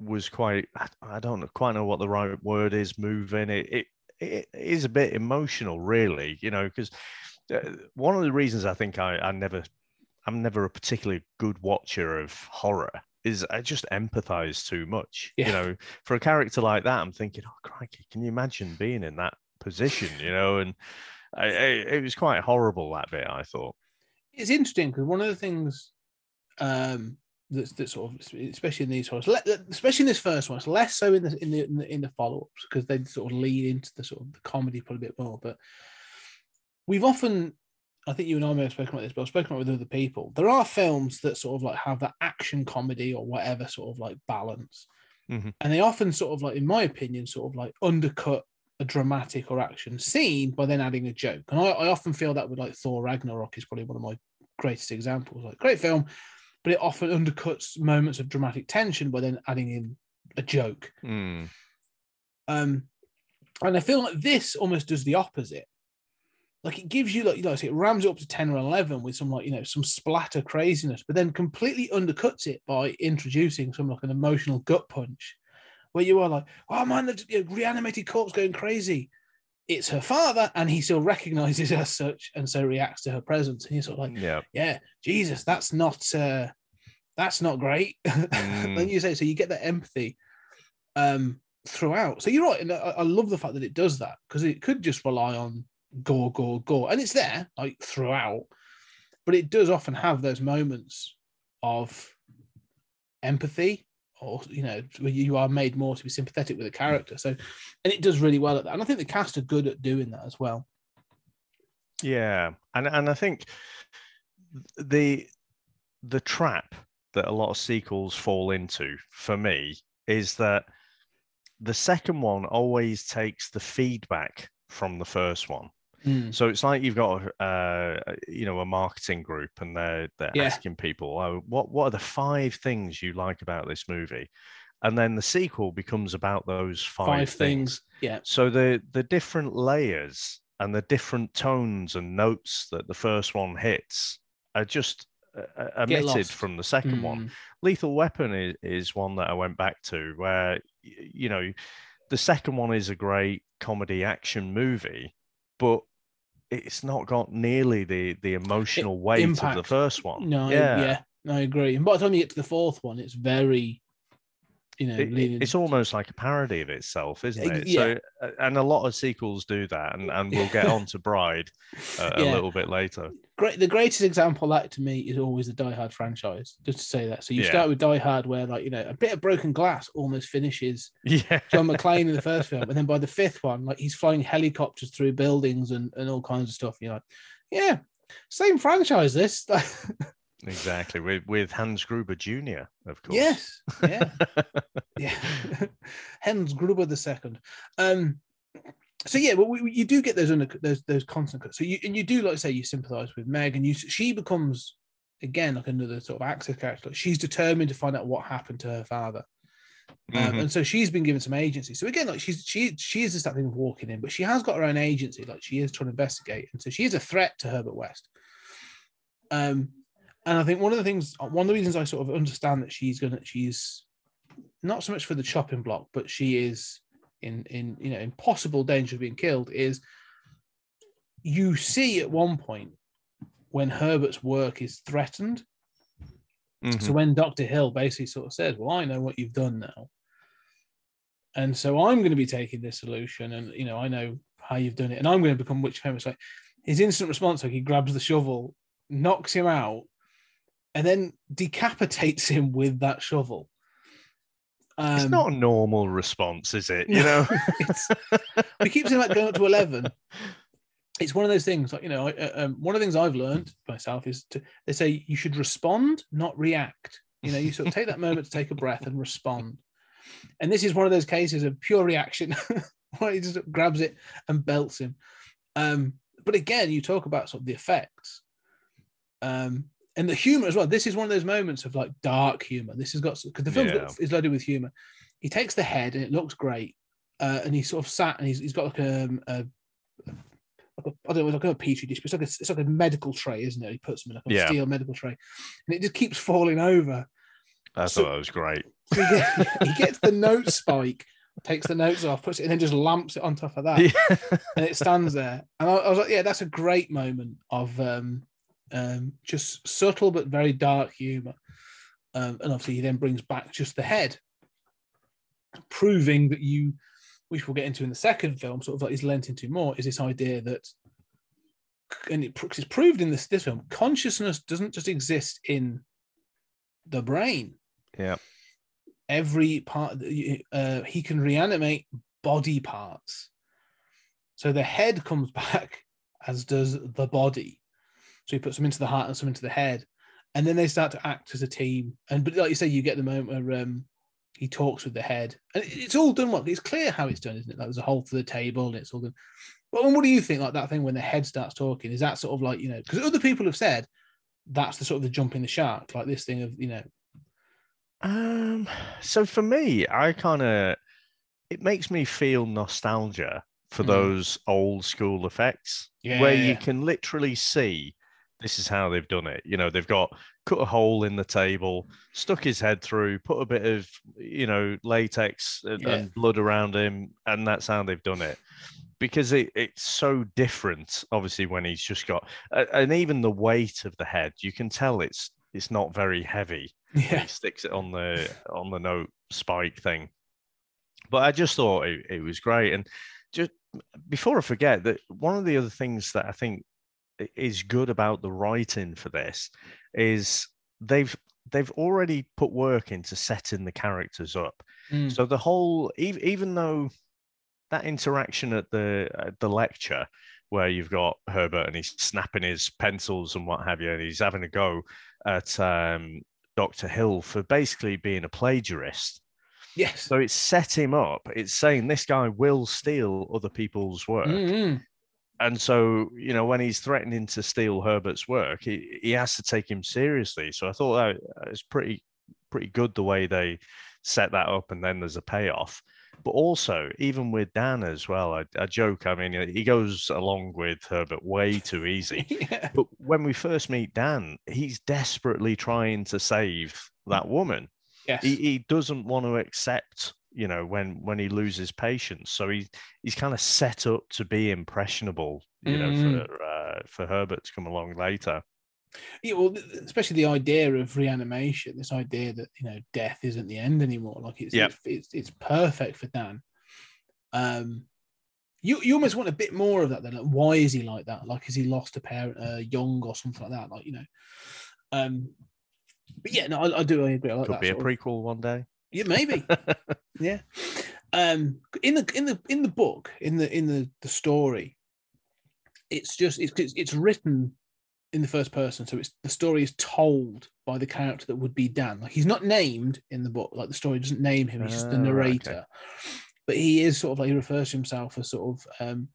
was quite. I- I don't quite know what the right word is. Moving it. It, it is a bit emotional, really. You know, because one of the reasons I think I, I never, I'm never a particularly good watcher of horror is I just empathize too much. Yeah. You know, for a character like that, I'm thinking, oh crikey, can you imagine being in that position? You know, and I, I, it was quite horrible that bit. I thought. it's interesting because one of the things um that's that sort of especially in these horrors especially in this first one it's less so in the in the in the, in the follow-ups because they sort of lean into the sort of the comedy part a bit more but we've often I think you and I may have spoken about this, but I've spoken about it with other people. There are films that sort of like have that action comedy or whatever sort of like balance. Mhm. And they often sort of like, in my opinion, sort of like undercut a dramatic or action scene by then adding a joke. And I, I often feel that with like Thor Ragnarok is probably one of my greatest examples. Like great film, but it often undercuts moments of dramatic tension by then adding in a joke. Mm, Um, and I feel like this almost does the opposite. Like it gives you like you know, it rams it up to 10 or 11 with some like you know some splatter craziness, but then completely undercuts it by introducing some like an emotional gut punch where you are like, oh man, the you know, reanimated corpse going crazy. It's her father, and he still recognizes her as such and so reacts to her presence. And you're sort of like, yeah. yeah, Jesus, that's not uh that's not great. *laughs* Mm. then you say so you get that empathy. um, throughout. So you're right, and I, I love the fact that it does that because it could just rely on gore, gore, gore, and it's there like throughout, but it does often have those moments of empathy or you know you are made more to be sympathetic with a character. So and it does really well at that. And i think the cast are good at doing that as well. Yeah, and and I think the the trap that a lot of sequels fall into for me is that the second one always takes the feedback from the first one. Mm. So it's like you've got a, uh, you know a marketing group and they're they're Yeah. asking people, oh, what what are the five things you like about this movie? And then the sequel becomes about those five, five things. things yeah So the the different layers and the different tones and notes that the first one hits are just uh, uh, omitted from the second one. Mm. Lethal Weapon is, is one that I went back to where you know the second one is a great comedy action movie, but it's not got nearly the the emotional weight of the first one. no yeah. yeah i agree and by the time you get to the fourth one it's very you know It- leaning- it's almost like a parody of itself, isn't it? yeah. So, uh, and a lot of sequels do that, and, and we'll get *laughs* on to Bride uh, a Yeah. little bit later. great the greatest example of that to me is always the Die Hard franchise. Just to say that. So you Yeah. start with Die Hard, where like you know a bit of broken glass almost finishes *laughs* Yeah, John McClane in the first film, and then by the fifth one, like he's flying helicopters through buildings and, and all kinds of stuff. You're like, yeah, same franchise. This, *laughs* exactly. With with Hans Gruber Jr. Of course. yes, yeah, yeah. *laughs* Hans Gruber the second. Um, so yeah, but we, we- you do get those under those those constant cuts. So you and you do like say you sympathise with Meg, and you she becomes again like another sort of access character. Like, she's determined to find out what happened to her father. Um, Mhm. and so she's been given some agency. So again, like she's she she is just that thing of walking in, but she has got her own agency. Like she is trying to investigate, and so she is a threat to Herbert West. Um, and I think one of the things, one of the reasons I sort of understand that she's gonna, she's not so much for the chopping block, but she is in in you know in possible danger of being killed. Is you see at one point when Herbert's work is threatened. Mhm. So when Dr. Hill basically sort of says, Well, I know what you've done now. And so I'm going to be taking this solution and you know, I know how you've done it, and I'm going to become witch famous. Like his instant response, like he grabs the shovel, knocks him out, and then decapitates him with that shovel. Um, it's not a normal response, is it? You know. *laughs* it's, we keep saying like going up to 11 it's one of those things like you know I- uh, um, one of the things i've learned myself is to they say you should respond not react. You know you sort of take that moment to take a breath and respond. And this is one of those cases of pure reaction. *laughs* Where he just grabs it and belts him. Um but again you talk about sort of the effects. Um and the humor as well this is one of those moments of like dark humor this has got because the film Yeah. is loaded with humor he takes the head and it looks great uh, and he's sort of sat and he's, he's got like a, a, like a I don't know, like a petri dish, but it's like a, it's like a medical tray, isn't it? He puts them in like a Yeah. steel medical tray, and it just keeps falling over. I So- thought that was great. So *laughs* he, get- he gets the note spike, takes the notes off, puts it, and then just lamps it on top of that, Yeah. and it stands there. And I, I was like, yeah, that's a great moment of um, um, just subtle but very dark humor. Um, and obviously, he then brings back just the head, proving that you, which we'll get into in the second film, sort of like is lent into more, is this idea that, and it, it's proved in this, this film, consciousness doesn't just exist in the brain. Yeah. Every part, uh, he can reanimate body parts. So the head comes *laughs* back, as does the body. So he puts some into the heart and some into the head, and then they start to act as a team. And but like you say, you get the moment where um, he talks with the head, and it's all done well. It's clear how it's done, isn't it? Like there's a hole for the table, and it's all done. But what do you think? Like that thing when the head starts talking, is that sort of like you know? Because other people have said that's the sort of the jumping the shark, like this thing of you know. Um. So for me, I kind of it makes me feel nostalgia for Mm. those old school effects Yeah, where yeah, you can literally see this is how they've done it. You know, they've got cut a hole in the table, stuck his head through, put a bit of you know latex and, Yeah. and blood around him, and that's how they've done it. Because it, it's so different, obviously, when he's just got, and even the weight of the head, you can tell it's it's not very heavy. *laughs* Yeah, He sticks it on the on the note spike thing. but I just thought it, it was great. And just before I forget that one of the other things that I think is good about the writing for this is they've they've already put work into setting the characters up. Mm. So the whole, ev- even though that interaction at the at the lecture where you've got Herbert and he's snapping his pencils and what have you, and he's having a go at um, Dr. Hill for basically being a plagiarist. Yes. So it's set him up. It's saying this guy will steal other people's work. Mm-mm. And so, you know, when he's threatening to steal Herbert's work, he, he has to take him seriously. So I thought that uh, was pretty pretty good the way they set that up and then there's a payoff. But also, even with Dan as well, I, I joke, I mean, he goes along with Herbert way too easy. *laughs* yeah. But when we first meet Dan, he's desperately trying to save that woman Yes. he, he doesn't want to accept you know when when he loses patience so he he's kind of set up to be impressionable you know Mm. for uh, for herbert to come along later Yeah, well, especially the idea of reanimation, this idea that you know death isn't the end anymore. Like it's Yep. it's, it's it's perfect for Dan. Um, you you almost want a bit more of that. Then, like, why is he like that? Like, has he lost a parent uh, young or something like that? Like, you know, um, but yeah, no, I, I do I agree. I like could that be a sort of- prequel one day yeah, maybe. *laughs* yeah. Um, in the in the in the book, in the in the the story, it's just it's it's, written in the first person, so it's the story is told by the character that would be Dan. Like he's not named in the book. Like the story doesn't name him. He's just the Ah, right, okay. narrator. But he is sort of like he refers to himself as sort of um,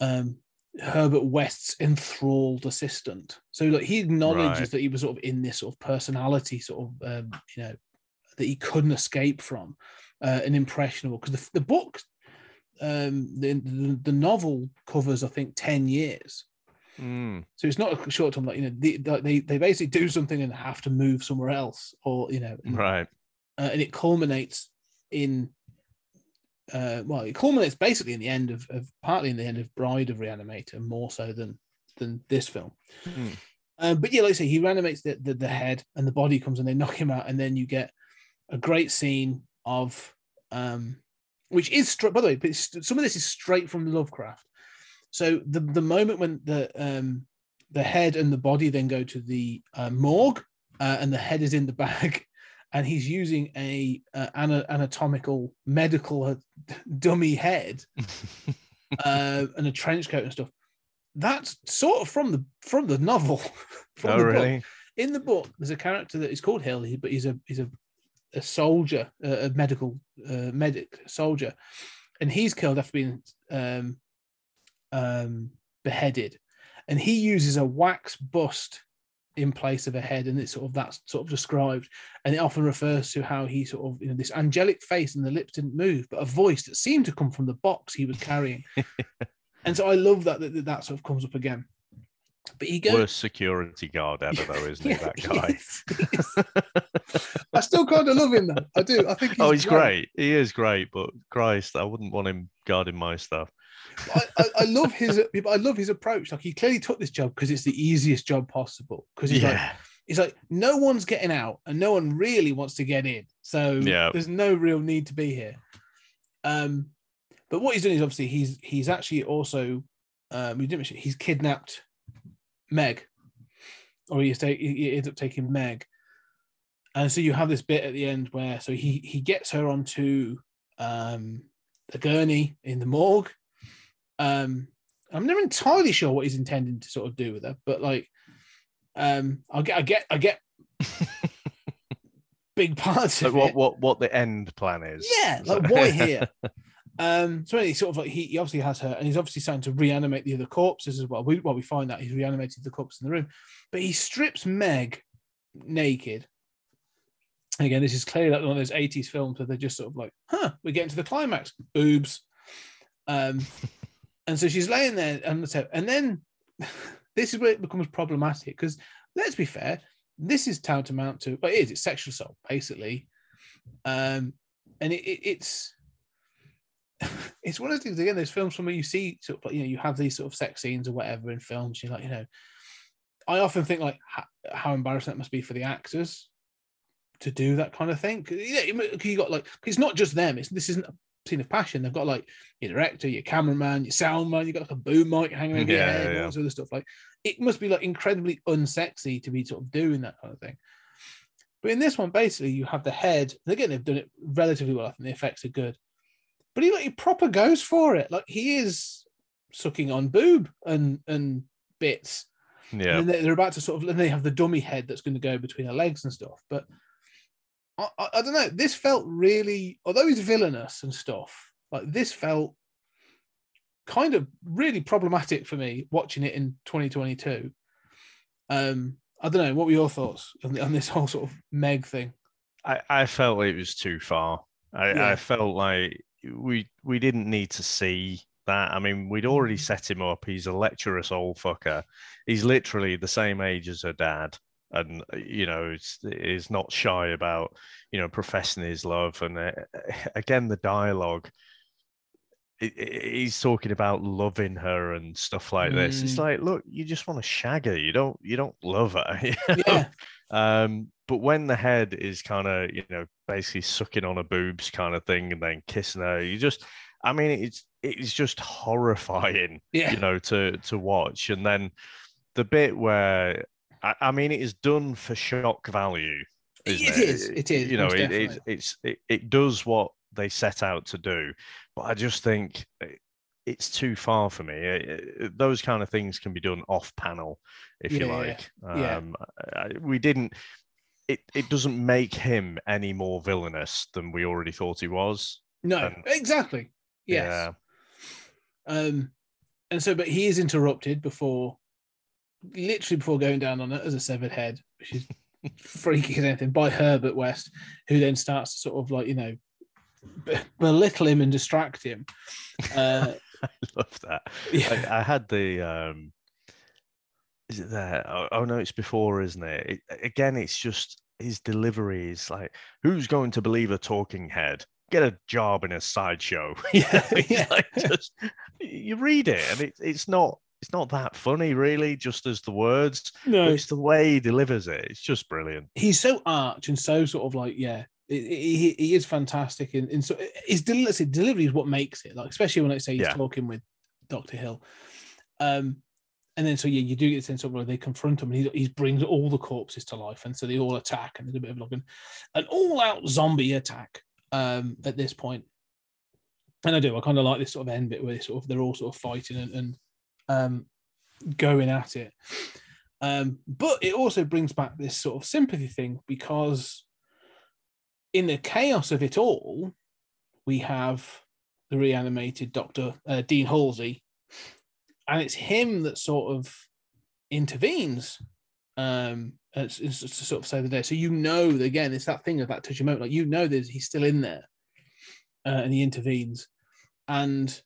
um, Herbert West's enthralled assistant. So like he acknowledges Right. that he was sort of in this sort of personality, sort of um, you know, that he couldn't escape from, uh, and impressionable. Because the, the book, um, the, the novel covers I think ten years. Mm, So it's not a short term, like you know, they, they they basically do something and have to move somewhere else, or you know, and, right uh, and it culminates in, uh, well, it culminates basically in the end of, of partly in the end of Bride of Reanimator, more so than than this film. Hmm. Um, but yeah, like I say, he reanimates the, the the head, and the body comes, and they knock him out, and then you get a great scene of, um, which is stra- by the way, but some of this is straight from Lovecraft. So the the moment when the um the head and the body then go to the uh, morgue, uh, and the head is in the bag, *laughs* and he's using a uh, ana- anatomical medical uh, *laughs* dummy head *laughs* uh, and a trench coat and stuff. That's sort of from the from the novel. from oh the book. really In the book, there's a character that is called Hill, but he's a he's a a soldier, a medical uh, medic soldier, and he's killed after being um, um, beheaded, and he uses a wax bust in place of a head, and it's sort of that's sort of described, and it often refers to how he sort of you know this angelic face and the lips didn't move, but a voice that seemed to come from the box he was carrying, *laughs* and so I love that that, that sort of comes up again. But he goes. worst security guard ever though isn't he *laughs* Yeah, that guy is, he is. *laughs* I still kind of love him though. I do. I think he's oh he's great he is great but christ i wouldn't want him guarding my stuff I, I, I *laughs* love his. I love his approach. Like he clearly took this job because it's the easiest job possible. Because he's like, he's like, no one's getting out, and no one really wants to get in. So Yeah. there's no real need to be here. Um, but what he's doing is obviously he's he's actually also um, we didn't mention he's kidnapped Meg, or he, take, he ends up taking Meg, and so you have this bit at the end where so he he gets her onto um, the gurney in the morgue. Um, I'm never entirely sure what he's intending to sort of do with her, but like, um, I get, I get, I get *laughs* big parts like of what it. what what the end plan is Yeah, like why *laughs* here? Um, so anyway, sort of like he, he obviously has her, and he's obviously starting to reanimate the other corpses as well. We, well, we find out he's reanimated the corpses in the room, but he strips Meg naked. And again, this is clearly like one of those 80s films where they're just sort of like, huh, we're getting to the climax. Boobs. Um, *laughs* and so she's laying there on the table. And then *laughs* this is where it becomes problematic because let's be fair, this is tantamount to, but it is, it's sexual assault, basically. Um, and it, it, it's it's one of the things again. There's films from where you see sort of like, you know you have these sort of sex scenes or whatever in films. You're like you know, I often think like how, embarrassing that must be for the actors to do that kind of thing. Yeah, you- you got like it's not just them. It's this isn't a scene of passion. They've got like your director, your cameraman, your sound man. You got like a boom mic hanging over your head, and yeah. all this other stuff. Like it must be like incredibly unsexy to be sort of doing that kind of thing. But in this one, basically, you have the head. And again, they've done it relatively well. I think the effects are good. But he like he proper goes for it. Like he is sucking on boob and and bits. Yeah. And they're about to sort of, and they have the dummy head that's going to go between her legs and stuff. But I, I, I don't know. This felt really, although he's villainous and stuff, like this felt kind of really problematic for me watching it in 2022. Um, I don't know. What were your thoughts on, on this whole sort of Meg thing? I, I felt it was too far. I, Yeah. I felt like we we didn't need to see that. I mean, we'd already set him up. He's a lecherous old fucker. He's literally the same age as her dad, and uh, you know, is is not shy about you know professing his love. And uh, *laughs* again, the dialogue. it- it- He's talking about loving her and stuff like this. It's Mm. like, look, you just want to shag her. You don't, you don't love her. *laughs* you know? Yeah, Um, but when the head is kind of, you know, basically sucking on her boobs kind of thing and then kissing her, you just, I mean, it's it's just horrifying, yeah, you know, to to watch. And then the bit where, I, I mean, it is done for shock value. It it, is, it is, You know, it, it, it's it, it does what they set out to do, but I just think it- it's too far for me. It- it- those kind of things can be done off panel, if you Yeah, yeah, like. yeah. Um, I, we didn't. It, it doesn't make him any more villainous than we already thought he was. no, and- exactly. Yes. Yeah. Um, and so, but he is interrupted before, literally before going down on it as a severed head, which is *laughs* freaky as anything, by Herbert West, who then starts to sort of like, you know, be- *laughs* belittle him and distract him. Uh, *laughs* I love that. yeah, I, I had the um is it there? Oh, oh no, it's before, isn't it? it? Again, it's just his delivery is like, who's going to believe a talking head? Get a job in a sideshow. *laughs* Yeah, *laughs* yeah. like just you read it and it, it's not it's not that funny really, just as the words, but no, it's the way he delivers it. It's just brilliant. he's so arch and so sort of like, yeah, he, he, is fantastic. And, and so his del- delivery is what makes it, like, especially when I say he's Yeah. talking with Dr. Hill. Um, and then so yeah, you do get the sense of where they confront him and he, he brings all the corpses to life, and so they all attack, and there's a bit of like an, an all-out zombie attack um, at this point. And I do, I kind of like this sort of end bit where they sort of they're all sort of fighting and, and um, going at it. Um, but it also brings back this sort of sympathy thing because in the chaos of it all, we have the reanimated Doctor uh, Dean Halsey, and it's him that sort of intervenes um as, as to sort of save the day. So you know again, it's that thing of that touchy moment, like you know that he's still in there, uh, and he intervenes, and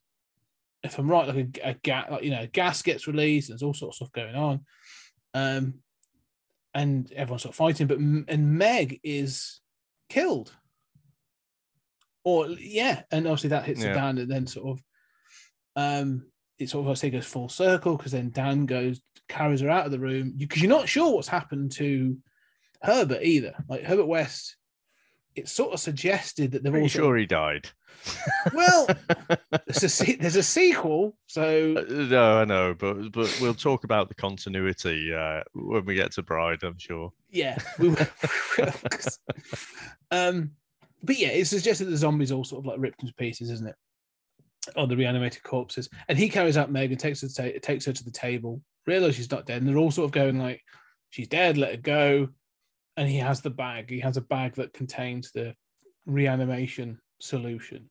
if I'm right, like a, a gas, like you know, gas gets released. And there's all sorts of stuff going on, um, and everyone's sort of fighting. But and Meg is killed, or yeah, and obviously that hits Yeah. her down, and then sort of, um, it sort of I say goes full circle because then Dan goes carries her out of the room because you're not sure what's happened to Herbert either. Like Herbert West, it sort of suggested that they're all Pretty sort of- sure he died. *laughs* well, *laughs* there's a, there's a sequel, so Uh, No, I know, but but we'll talk about the continuity uh, when we get to Bride. I'm sure. yeah. We, will. *laughs* um, but yeah, it suggests that the zombies all sort of like ripped into pieces, isn't it? Or the reanimated corpses, and he carries out Meg and takes her to ta- takes her to the table, realize she's not dead, and they're all sort of going like, "She's dead, let her go." And he has the bag. He has a bag that contains the reanimation solution.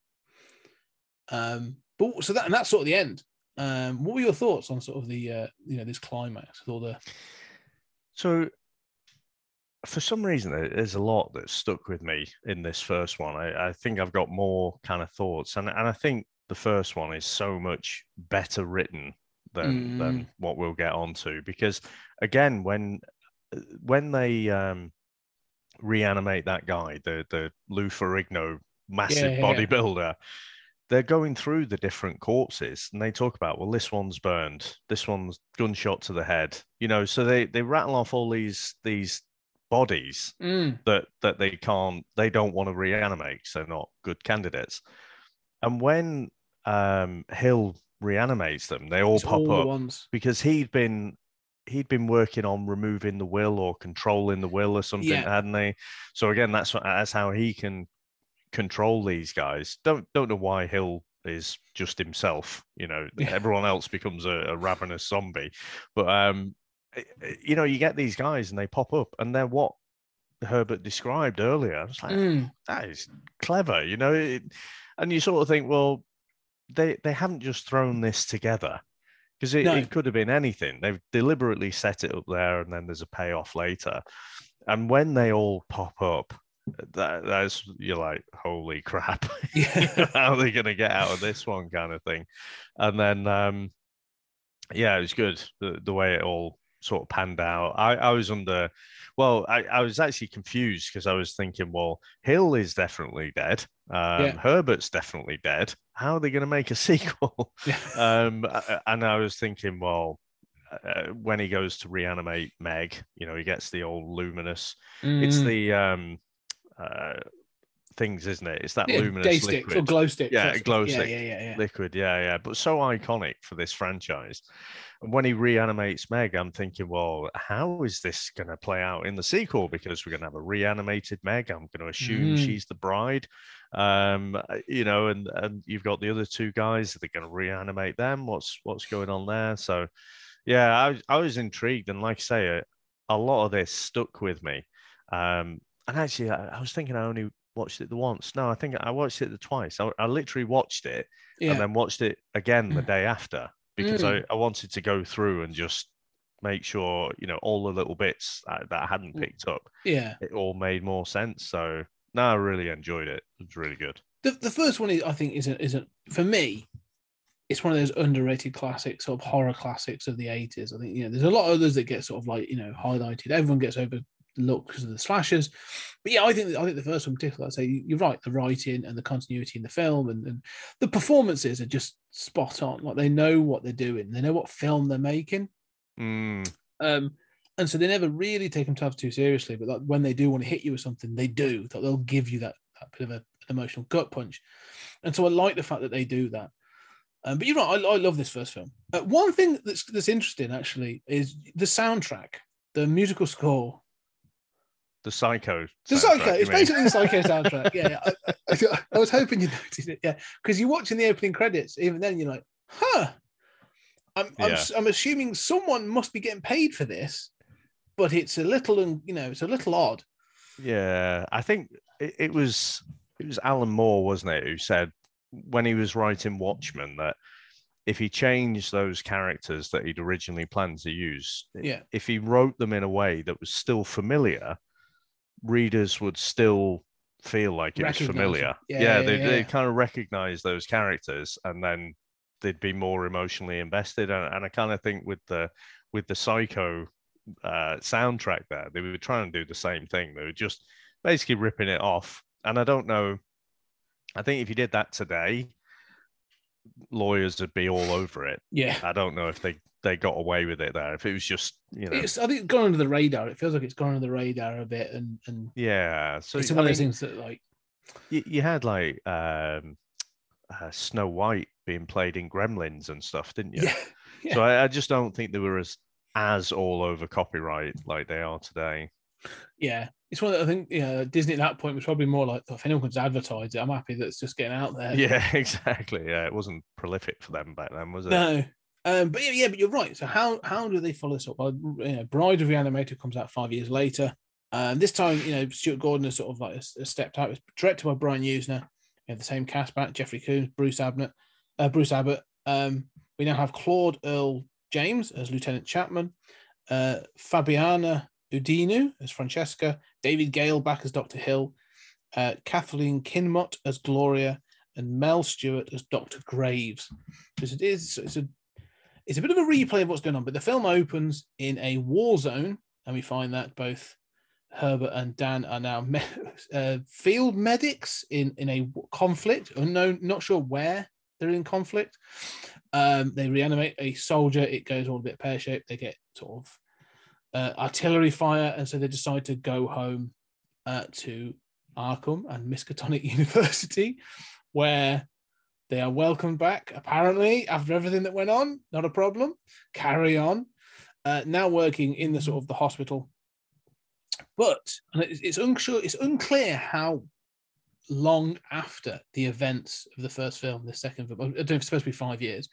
Um, but so that and that's sort of the end. Um, what were your thoughts on sort of the uh, you know this climax with all the So, for some reason, there's a lot that stuck with me in this first one. I, I think I've got more kind of thoughts, and and I think the first one is so much better written than than what we'll get onto because again, when when they um, reanimate that guy, the the Lou Ferrigno massive Yeah, yeah, yeah. bodybuilder. They're going through the different corpses and they talk about, well, this one's burned, this one's gunshot to the head, you know. So they they rattle off all these these bodies Mm. that that they can't they don't want to reanimate they're not good candidates and when um hill reanimates them they all It's pop all up ones. because he'd been he'd been working on removing the will or controlling the will or something Yeah. hadn't he so again that's what that's how he can control these guys don't don't know why hill is just himself you know *laughs* Yeah. everyone else becomes a, a ravenous zombie but um i- i- you know you get these guys and they pop up and they're what herbert described earlier i was like Mm. that is clever you know it, and you sort of think well they they haven't just thrown this together because it, No. it could have been anything. They've deliberately set it up there and then there's a payoff later. And when they all pop up that that's you're like holy crap. *laughs* Yeah. how are they going to get out of this one kind of thing? And then um yeah it was good the, the way it all sort of panned out. I i was under well i, I was actually confused because i was thinking well hill is definitely dead. Um Yeah. herbert's definitely dead how are they going to make a *laughs* sequel *laughs* um and i was thinking well uh, when he goes to reanimate meg you know he gets the old luminous it's Mm. the um uh things isn't it it's that Yeah, luminous sticks or liquid glow sticks. Yeah, glow yeah, stick. Yeah, yeah, yeah. liquid yeah yeah but so iconic for this franchise and when he reanimates meg i'm thinking well how is this going to play out in the sequel because we're going to have a reanimated meg i'm going to assume Mm. she's the bride um uh, you know and and you've got the other two guys they're going to reanimate them what's what's going on there so yeah i, was- I was intrigued and like i say a, a lot of this stuck with me um and actually I, I was thinking i only watched it the once no i think i watched it the twice i, I literally watched it Yeah. and then watched it again the Mm. day after because Mm. I, I wanted to go through and just make sure you know all the little bits that, that I hadn't Mm. picked up yeah. it all made more sense so no I really enjoyed it it was really good The, the first one is, I think, isn't isn't for me. It's one of those underrated classics, sort of horror classics of the eighties. I think you know there's a lot of others that get sort of like you know highlighted. Everyone gets overlooked because of the slashers, but yeah, I think I think the first one particularly. I'd say you- you're right. The writing and the continuity in the film and, and the performances are just spot on. Like they know what they're doing. They know what film they're making. Mm, Um, and so they never really take themselves too seriously. But like when they do want to hit you with something, they do. That they'll give you that, that bit of a, an emotional gut punch. And so I like the fact that they do that. Um, but you're right. I, I love this first film. Uh, one thing that's that's interesting actually is the soundtrack, the musical score. the psycho The Psycho. It's mean? basically the Psycho *laughs* soundtrack. Yeah, yeah. I, I, I was hoping you noticed it. Yeah, because you're watching the opening credits. Even then, you're like, huh. I'm, I'm, Yeah. s- I'm assuming someone must be getting paid for this, but it's a little, and you know, it's a little odd. Yeah, I think it, it was it was Alan Moore, wasn't it, who said when he was writing Watchmen that if he changed those characters that he'd originally planned to use, Yeah. if he wrote them in a way that was still familiar, readers would still feel like it was Recognise them. familiar. Yeah, Yeah, yeah, they yeah. they kind of recognize those characters, and then they'd be more emotionally invested. And, and I kind of think with the with the Psycho uh, soundtrack there, they were trying to do the same thing. They were just basically ripping it off. And I don't know. I think if you did that today, lawyers would be all over it. Yeah. I don't know if they they got away with it there. If it was just you know, It's, I think it's gone under the radar. It feels like it's gone under the radar a bit, and and yeah. So it's I one of those things that like you, you had like um, uh, Snow White being played in Gremlins and stuff, didn't you? yeah, *laughs* yeah. So I, I just don't think they were as as all over copyright like they are today. yeah. It's one that I think yeah Disney at that point was probably more like "Oh, if anyone can advertise it, I'm happy that it's just getting out there. Yeah, *laughs* exactly. Yeah, it wasn't prolific for them back then, was it? No. Um, but yeah, yeah, but you're right. So how how do they follow this up? Well, you know, Bride of Reanimator comes out five years later. Um, this time, you know, Stuart Gordon has sort of like has- has stepped out. It's directed by Brian Yuzna. We have the same cast back: Jeffrey Combs, Bruce Abbott, uh, Bruce Abbott. Um, we now have Claude Earl Jones as Lieutenant Chapman, uh, Fabiana Udenio as Francesca, David Gale back as Doctor Hill, uh, Kathleen Kinmont as Gloria, and Mel Stewart as Doctor Graves. Because it is it's a it's a bit of a replay of what's going on, but the film opens in a war zone, and we find that both Herbert and Dan are now me- *laughs* uh, field medics in in a conflict. Unknown, not sure where they're in conflict. Um, they reanimate a soldier. It goes all a bit pear shaped. They get sort of uh, artillery fire, and so they decide to go home uh, to Arkham and Miskatonic *laughs* University, where they are welcomed back. Apparently, after everything that went on, not a problem. Carry on. Uh, now working in the sort of the hospital, but and it's, it's unsure, it's unclear how long after the events of the first film, the second film. I don't know if it's supposed to be five years,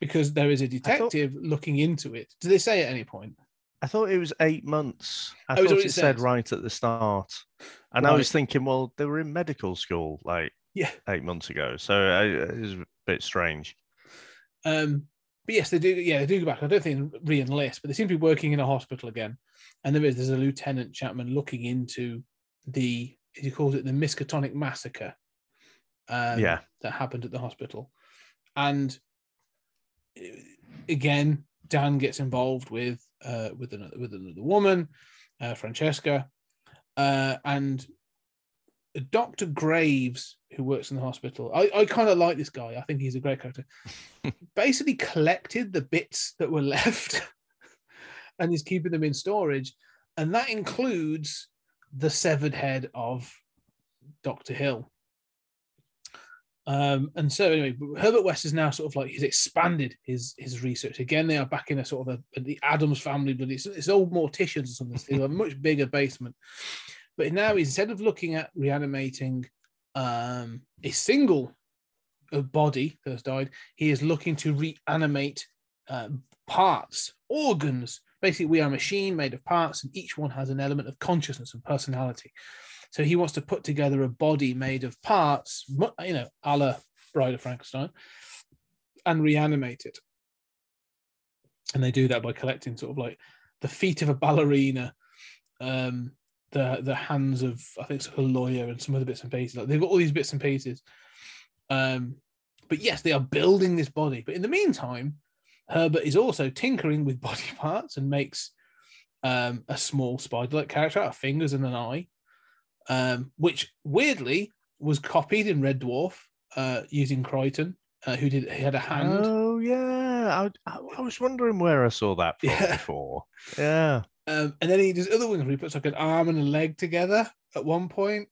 because there is a detective looking into it. Do they say at any point? I thought it was eight months. I Oh, thought it it said right at the start, and I was thinking, well, they were in medical school like Yeah. eight months ago, so I, it was a bit strange. Um, but yes, they do. Yeah, they do go back. I don't think re-enlist, but they seem to be working in a hospital again. And there is there's a Lieutenant Chapman looking into the he calls it the Miskatonic massacre. Um, Yeah. that happened at the hospital, and again, Dan gets involved with uh, with another with another woman, uh, Francesca, uh, and Dr. Graves, who works in the hospital. I, I kind of like this guy. I think he's a great character. *laughs* Basically, collected the bits that were *laughs* left and is keeping them in storage. And that includes the severed head of Dr. Hill. Um, and so anyway, Herbert West is now sort of like he's expanded his his research. Again, they are back in a sort of a, the Addams family, but it's, it's old morticians or something. Have a much bigger basement. But now instead of looking at reanimating um, a single body that has died, he is looking to reanimate uh, parts, organs. Basically, we are a machine made of parts, and each one has an element of consciousness and personality. So he wants to put together a body made of parts, you know, a la Bride of Frankenstein, and reanimate it. And they do that by collecting sort of like the feet of a ballerina, um, the the hands of I think it's a lawyer and some other bits and pieces. Like they've got all these bits and pieces. Um, but yes, they are building this body. But in the meantime, Herbert is also tinkering with *laughs* body parts and makes um, a small spider-like character out of fingers and an eye, um, which weirdly was copied in Red Dwarf uh, using Kryten, uh, who did he had a hand. Oh yeah, I, I, was wondering where I saw that from Yeah. before. *laughs* Yeah, Um, and then he does other ones where he puts like an arm and a leg together at one point.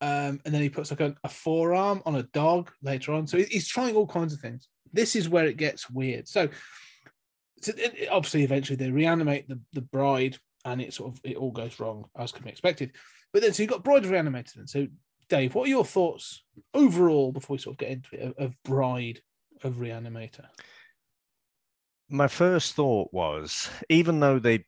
Um, and then he puts like a, a forearm on a dog later on. So he's trying all kinds of things. This is where it gets weird. So, so it- obviously, eventually they reanimate the, the bride, and it sort of it all goes wrong as can be expected. But then, so you've got bride reanimated. And so, Dave, what are your thoughts overall before we sort of get into it of, of bride of reanimator? my first thought was even though they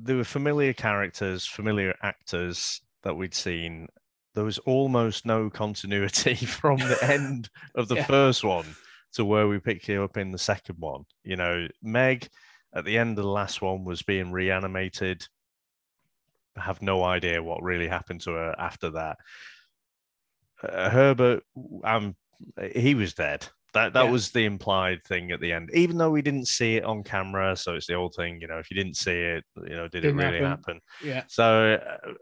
they were familiar characters, familiar actors that we'd seen, there was almost no continuity *laughs* from the end of the Yeah. first one to where we picked you up in the second one. You know, Meg at the end of the last one was being reanimated. I have no idea what really happened to her after that. Uh, Herbert, um, he was dead. That that Yeah. was the implied thing at the end, even though we didn't see it on camera. So it's the old thing, you know, if you didn't see it, you know, did Didn't it really happen. happen? Yeah. So, uh,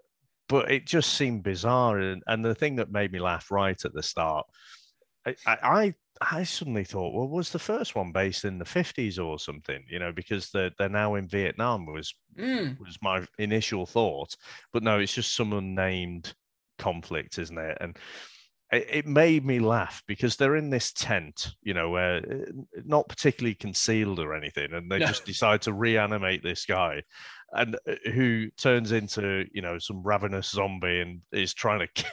but it just seemed bizarre, and, and the thing that made me laugh right at the start, I, I I suddenly thought, well, was the first one based in the fifties or something? You know, because they're they're now in Vietnam was Mm. was my initial thought, but no, it's just some unnamed conflict, isn't it? And it, it made me laugh because they're in this tent, you know, where uh, not particularly concealed or anything, and they No. just decide to reanimate this guy, and uh, who turns into you know some ravenous zombie and is trying to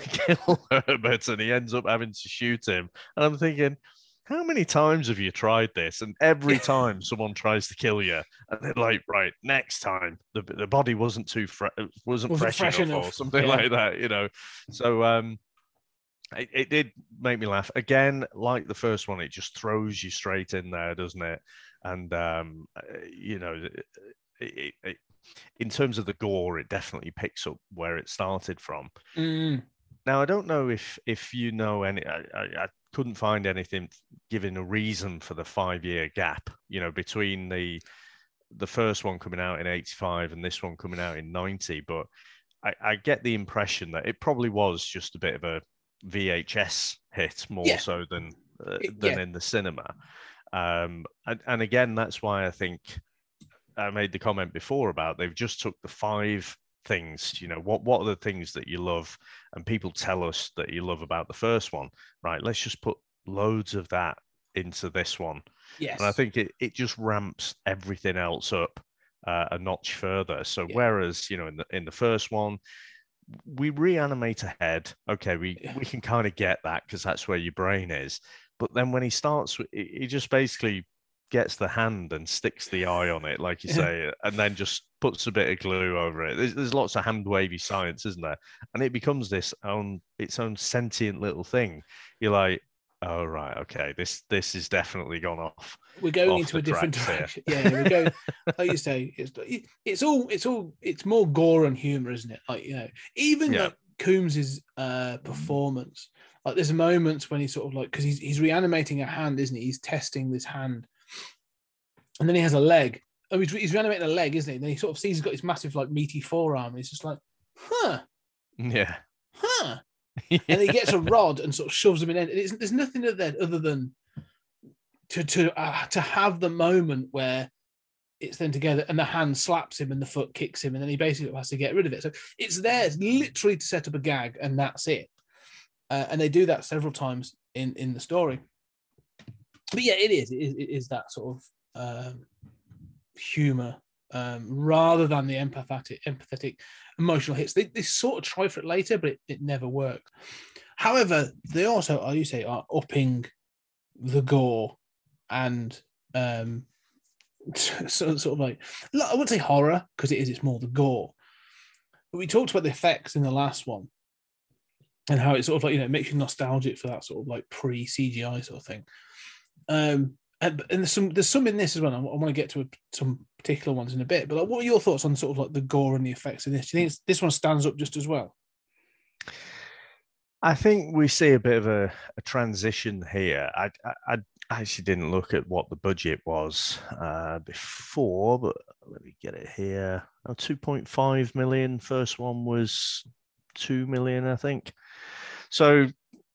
*laughs* kill Herbert, and he ends up having to shoot him. And I'm thinking. How many times have you tried this? And every *laughs* time someone tries to kill you, and they're like, "Right, next time the the body wasn't too fre- wasn't, Wasn't fresh, fresh enough, or something yeah. like that," you know. So um, it, it did make me laugh again. Like the first one, it just throws you straight in there, doesn't it? And um, uh, you know, it, it, in terms of the gore, it definitely picks up where it started from. Mm. Now I don't know if if you know any. I, I, I couldn't find anything giving a reason for the five year gap. You know, between the the first one coming out in '85 and this one coming out in '90. But I, I get the impression that it probably was just a bit of a VHS hit more Yeah. so than uh, than yeah. in the cinema. Um, and, and again, that's why I think I made the comment before about they've just took the five things you know what what are the things that you love and people tell us that you love about the first one right let's just put loads of that into this one Yes. and i think it, it just ramps everything else up uh, a notch further so Yeah. whereas you know in the in the first one we reanimate a head okay we Yeah. we can kind of get that because that's where your brain is but then when he starts he he just basically gets the hand and sticks the eye on it like you say and then just puts a bit of glue over it there's, there's lots of hand wavy science isn't there and it becomes this own its own sentient little thing you're like oh right okay this this is definitely gone off we're going off into a different tracks here. direction. Yeah, we're going. like you say, it's it's all it's all it's more gore and humor, isn't it? Like you know, even Yeah. like Combs's uh, performance. Like there's moments when he's sort of like because he's he's reanimating a hand, isn't he? He's testing this hand, and then he has a leg. Oh, he's, he's reanimating a leg, isn't he? then he sort of sees he's got this massive like meaty forearm. And he's just like, huh, yeah huh. *laughs* and he gets a rod and sort of shoves him in. And it's, there's nothing there other than to to uh, to have the moment where it's then together and the hand slaps him and the foot kicks him and then he basically has to get rid of it. So it's there literally to set up a gag and that's it. Uh, and they do that several times in in the story. But yeah, it is it is, it is that sort of um, humor um, rather than the empathetic empathetic emotional hits. They, they sort of try for it later, but it, it never works. However, they also, are you say, are upping the gore and um, *laughs* so, sort of like, I wouldn't say horror because it is, it's more the gore. But we talked about the effects in the last one and how it sort of like, you know, makes you nostalgic for that sort of like pre CGI sort of thing. Um, and, and there's some there's some in this as well. I, want to get to a, some particular ones in a bit, but like, what are your thoughts on sort of like the gore and the effects in this? Do you think this one stands up just as well? I think we see a bit of a, a transition here. I, I, I actually didn't look at what the budget was uh, before, but let me get it here. Oh, 2.5 million. First one was 2 million, I think. So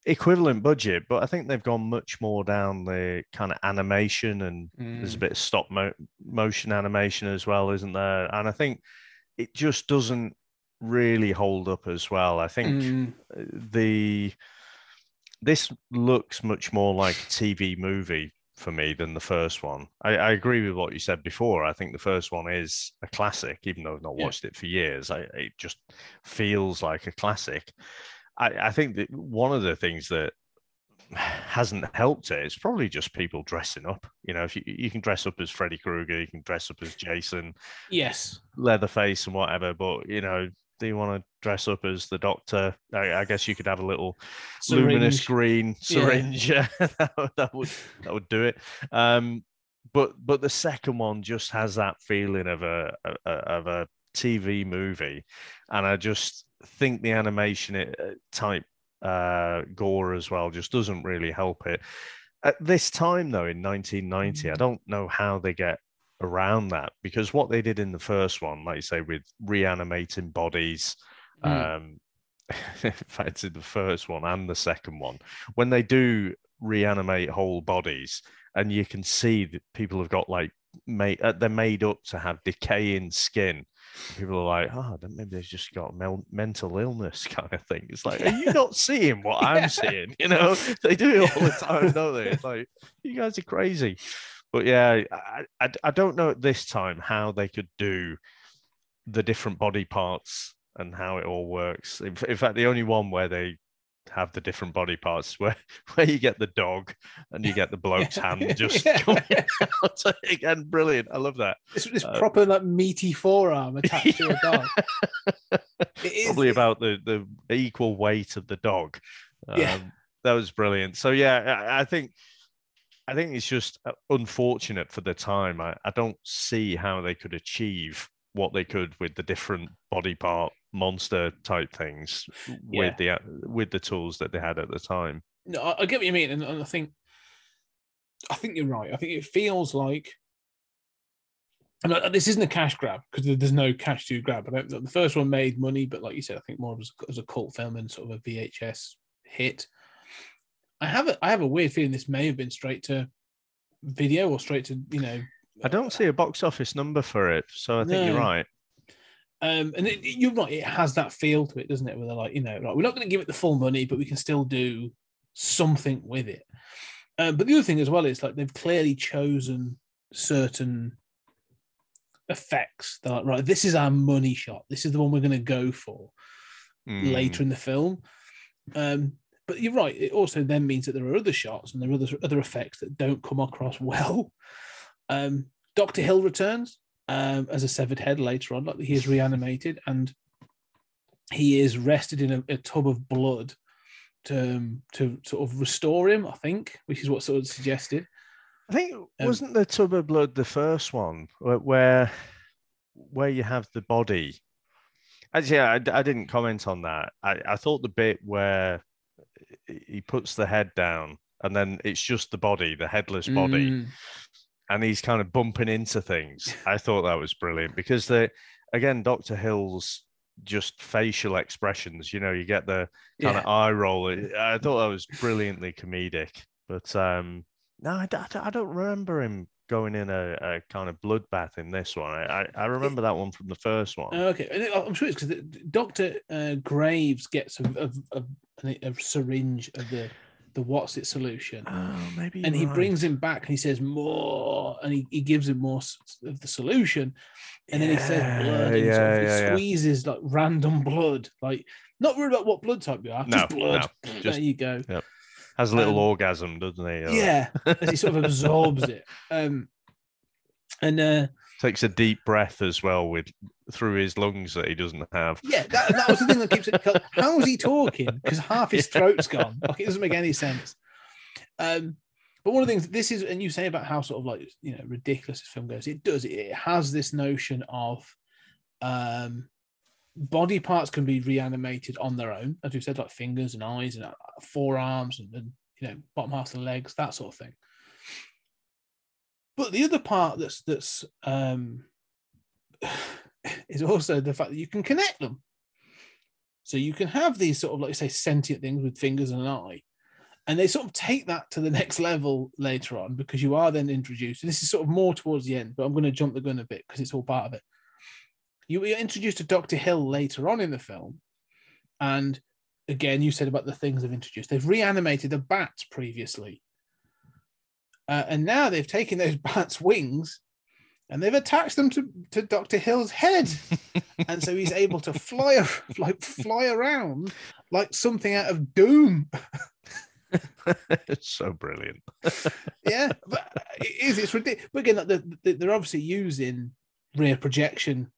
equivalent budget, but I think they've gone much more down the kind of animation and there's a bit of stop mo- motion animation as well, isn't there? And I think it just doesn't really hold up as well. I think Mm, the this looks much more like a TV movie for me than the first one. I, I agree with what you said before. I think the first one is a classic, even though I've not Yeah. watched it for years. I, it just feels like a classic. I, I think that one of the things that hasn't helped it is probably just people dressing up. You know, if you, you can dress up as Freddy Krueger, you can dress up as Jason, yes. Leatherface, and whatever. But you know, do you want to dress up as the Doctor? I, I guess you could have a little luminous green syringe. *laughs* Yeah, that, would, that would that would do it. Um, but but the second one just has that feeling of a a- of a TV movie, and I just think the animation it, uh, type uh, gore as well just doesn't really help it. At this time, though, in 1990, I don't know how they get around that because what they did in the first one, like you say, with reanimating bodies, Mm. um, *laughs* in fact, in the first one and the second one, when they do reanimate whole bodies, and you can see that people have got like made uh, they're made up to have decaying skin. People are like, oh, maybe they've just got mel- mental illness *laughs* kind of thing. It's like, are you not seeing what Yeah. I'm seeing? *laughs* You know, they do it all the time, don't they? It's like, you guys are crazy. But yeah, I, I, I don't know at this time how they could do the different body parts and how it all works. In, in fact, the only one where they have the different body parts *laughs* where where you get the dog and you get the *laughs* bloke's hand *laughs* just Yeah. coming out. Again, brilliant. I love that. This, this Uh, proper like meaty forearm attached to a dog. It is- Probably about the the equal weight of the dog. Yeah. Um, that was brilliant. So yeah, I, I think I think it's just uh, unfortunate for the time. I, I don't see how they could achieve what they could with the different body part monster type things Yeah. with the uh, with the tools that they had at the time. No, I, I get what you mean, and, and I think, I think you're right. I think it feels like, and I- this isn't a cash grab because there's no cash to grab. I don't, the first one made money, but like you said, I think more as, as a cult film and sort of a VHS hit. I have a, I have a weird feeling this may have been straight to video or straight to you know I don't see a box office number for it, so I think you're right. Um, and it, you're right, it has that feel to it, doesn't it? Where they're like, you know, like we're not going to give it the full money, but we can still do something with it. Um, but the other thing as well is like they've clearly chosen certain effects. They're like, right, this is our money shot. This is the one we're going to go for Mm. later in the film. Um, but you're right. It also then means that there are other shots and there are other other effects that don't come across *laughs* well. Um, Doctor Hill returns um, as a severed head later on, like he is reanimated and he is rested in a, a tub of blood to um, to sort of restore him. I think, which is what sort of suggested. I think Um, wasn't the tub of blood the first one where where, where you have the body? Actually, I, I didn't comment on that. I, I thought the bit where he puts the head down and then it's just the body, the headless body, Mm, and he's kind of bumping into things. I thought that was brilliant because the again, Doctor Hill's just facial expressions. You know, you get the kind yeah. of eye roll. I thought that was brilliantly comedic. But um, no, I don't remember him going in a, a kind of bloodbath in this one. I, I, I remember that one from the first one. Okay, I'm sure it's because Doctor uh, Graves gets a, a, a, a syringe of the the what's it solution, oh, maybe. and he right. brings him back and he says more, and he, he gives him more of the solution, and then he says Yeah, blood, and yeah, sort of he yeah, yeah. squeezes like random blood, like not worried about what blood type you are, No, just blood. no, *laughs* there you go. has a little um, orgasm, doesn't he? Or Yeah, as he sort of absorbs *laughs* it, um, and uh, takes a deep breath as well with through his lungs that he doesn't have. Yeah, that, that was the thing that keeps it. How is he talking? Because half his *laughs* throat's gone. Like it doesn't make any sense. Um, but one of the things this is, and you say about how sort of like you know ridiculous this film goes. It does. It has this notion of um, body parts can be reanimated on their own, as we've said, like fingers and eyes and uh, forearms and, and you know bottom half of the legs, that sort of thing. But the other part that's that's um, *sighs* is also the fact that you can connect them. So you can have these sort of like you say sentient things with fingers and an eye, and they sort of take that to the next level later on because you are then introduced. This is sort of more towards the end, but I'm going to jump the gun a bit because it's all part of it. You were introduced to Doctor Hill later on in the film, and again, you said about the things they've introduced. They've reanimated the bats previously, uh, and now they've taken those *laughs* bats' wings and they've attached them to, to Doctor Hill's head, *laughs* and so he's able to fly *laughs* like fly around like something out of Doom. it's so brilliant. Yeah, but it is. It's ridiculous. But again, like, the- the- they're obviously using rear projection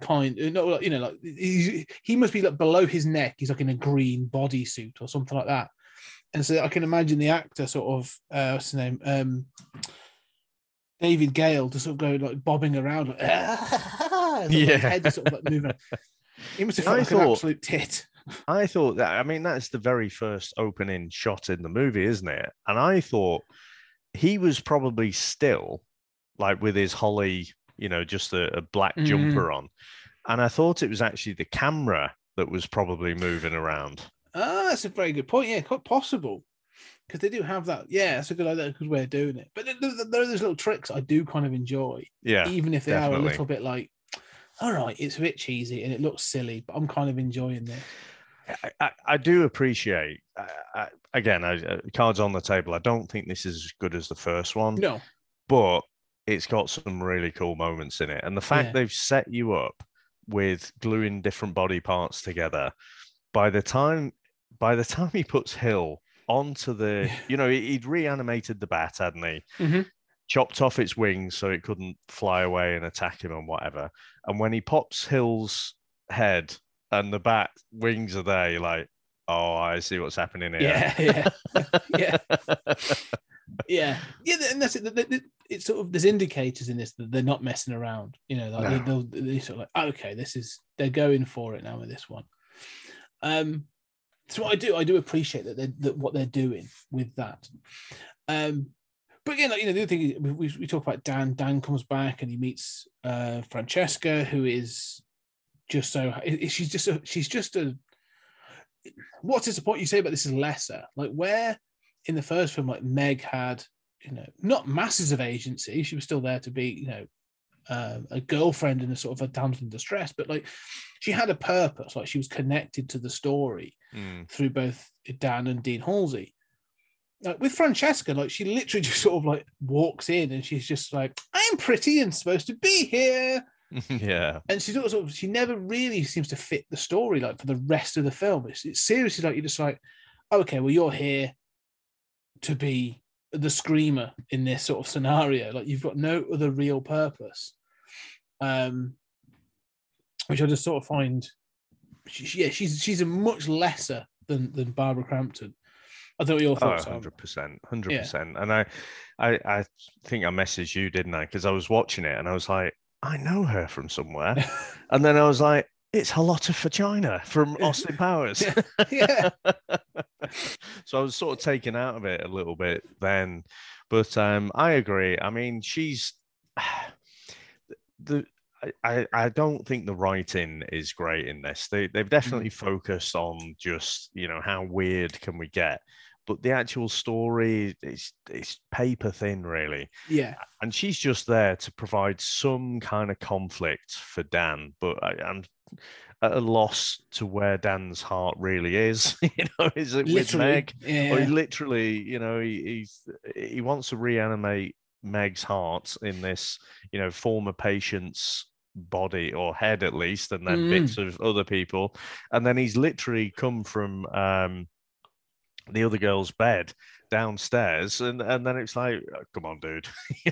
kind. No, you know, like he, he must be like below his neck. He's like in a green bodysuit or something like that. And so I can imagine the actor sort of uh, what's his name, um, David Gale, to sort of go like bobbing around, like, *laughs* yeah, Yeah. head sort of like moving. *laughs* He must have I felt like an absolute tit. *laughs* I thought that, I mean, that's the very first opening shot in the movie, isn't it? And I thought he was probably still like with his holly, you know, just a, a black Mhm. jumper on. And I thought it was actually the camera that was probably moving around. Ah, that's a very good point. Yeah, quite possible. Because they do have that. Yeah, that's a good idea. Good way of doing it. But there, are those little tricks I do kind of enjoy, Yeah. even if they are a little bit like, all right, it's a bit cheesy and it looks silly, but I'm kind of enjoying this. I, I, I do appreciate, I, I, again, I, uh, cards on the table. I don't think this is as good as the first one. No, but it's got some really cool moments in it. And the fact Yeah. they've set you up with gluing different body parts together, by the time by the *laughs* time he puts Hill onto the, Yeah. you know, he- he'd reanimated the bat, hadn't he? Mhm. Chopped off its wings so it couldn't fly away and attack him and whatever. And when he pops Hill's head and the bat wings are there, you're like, oh, I see what's happening here. yeah, yeah, *laughs* yeah, yeah, yeah. And that's it. It's sort of there's indicators in this that they're not messing around. You know, like No. they'll they sort of like, okay, this is they're going for it now with this one. Um, so I do, I do appreciate that they that what they're doing with that. Um, but again, like, you know, the other thing we, we, we talk about Dan. Dan comes back and he meets uh, Francesca, who is just so she's just a, she's just a. What's disappointing you say about this is lesser. Like where in the first film, like Meg had, you know, not masses of agency. She was still there to be, you know, um, a girlfriend in a sort of a damsel in distress, but like she had a purpose. Like she was connected to the story Mm. through both Dan and Dean Halsey. Like with Francesca, like she literally *laughs* just sort of like walks in and she's just like, "I'm pretty and supposed to be here." *laughs* yeah. and she sort of she never really seems to fit the story like for the rest of the film. It's, it's seriously like you're just like, okay, well you're here to be the screamer in this sort of scenario. Like you've got no other real purpose, um, which I just sort of find, she, yeah, she's she's a much lesser than than Barbara Crampton. I what your Oh, thoughts are. 100%. 100%. And I, I, I think I messaged you, didn't I? Because I was watching it and I was like, I know her from somewhere. *laughs* and then I was like, it's Alotta Fagina from Austin Powers. yeah, *laughs* *laughs* so I was sort of taken out of it a little bit then. But um, I agree. I mean, she's *sighs* the. I- I, don't think the writing is great in this. They they've definitely focused on just you know how weird can we get, but the actual story is it's paper thin really yeah, and she's just there to provide some kind of conflict for Dan. But I, I'm at a loss to where Dan's heart really is. *laughs* you know, is it with literally, Meg? Or he literally, you know, he, he's he wants to reanimate Meg's heart in this, you know, former patient's body or head at least, and then Mm. bits of other people, and then he's literally come from um the other girl's bed downstairs, and and then it's like, oh, come on, dude. *laughs*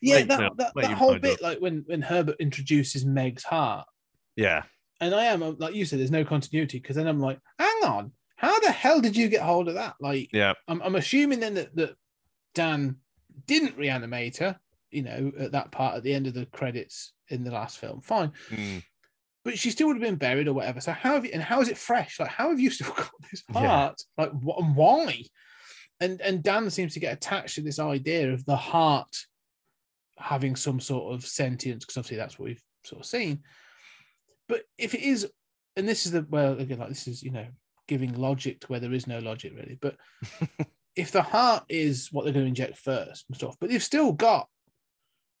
yeah. That, that, that whole bit, up. like when when Herbert introduces Meg's heart, yeah, and I am like you said, there's no continuity because then I'm like, hang on, how the hell did you get hold of that? Like, yeah, I'm, I'm assuming then that, that Dan didn't reanimate her, you know, at that part at the end of the credits in the last film. Fine, mm, but she still would have been buried or whatever. So how have you, and how is it fresh? Like, how have you still *laughs* got this Yeah. heart? Like, wh- and why? And and Dan seems to get attached to this idea of the heart having some sort of sentience because obviously that's what we've sort of seen. But if it is, and this is the well again, like this is you know giving logic to where there is no logic really. But *laughs* if the heart is what they're going to inject first and stuff, but they've still got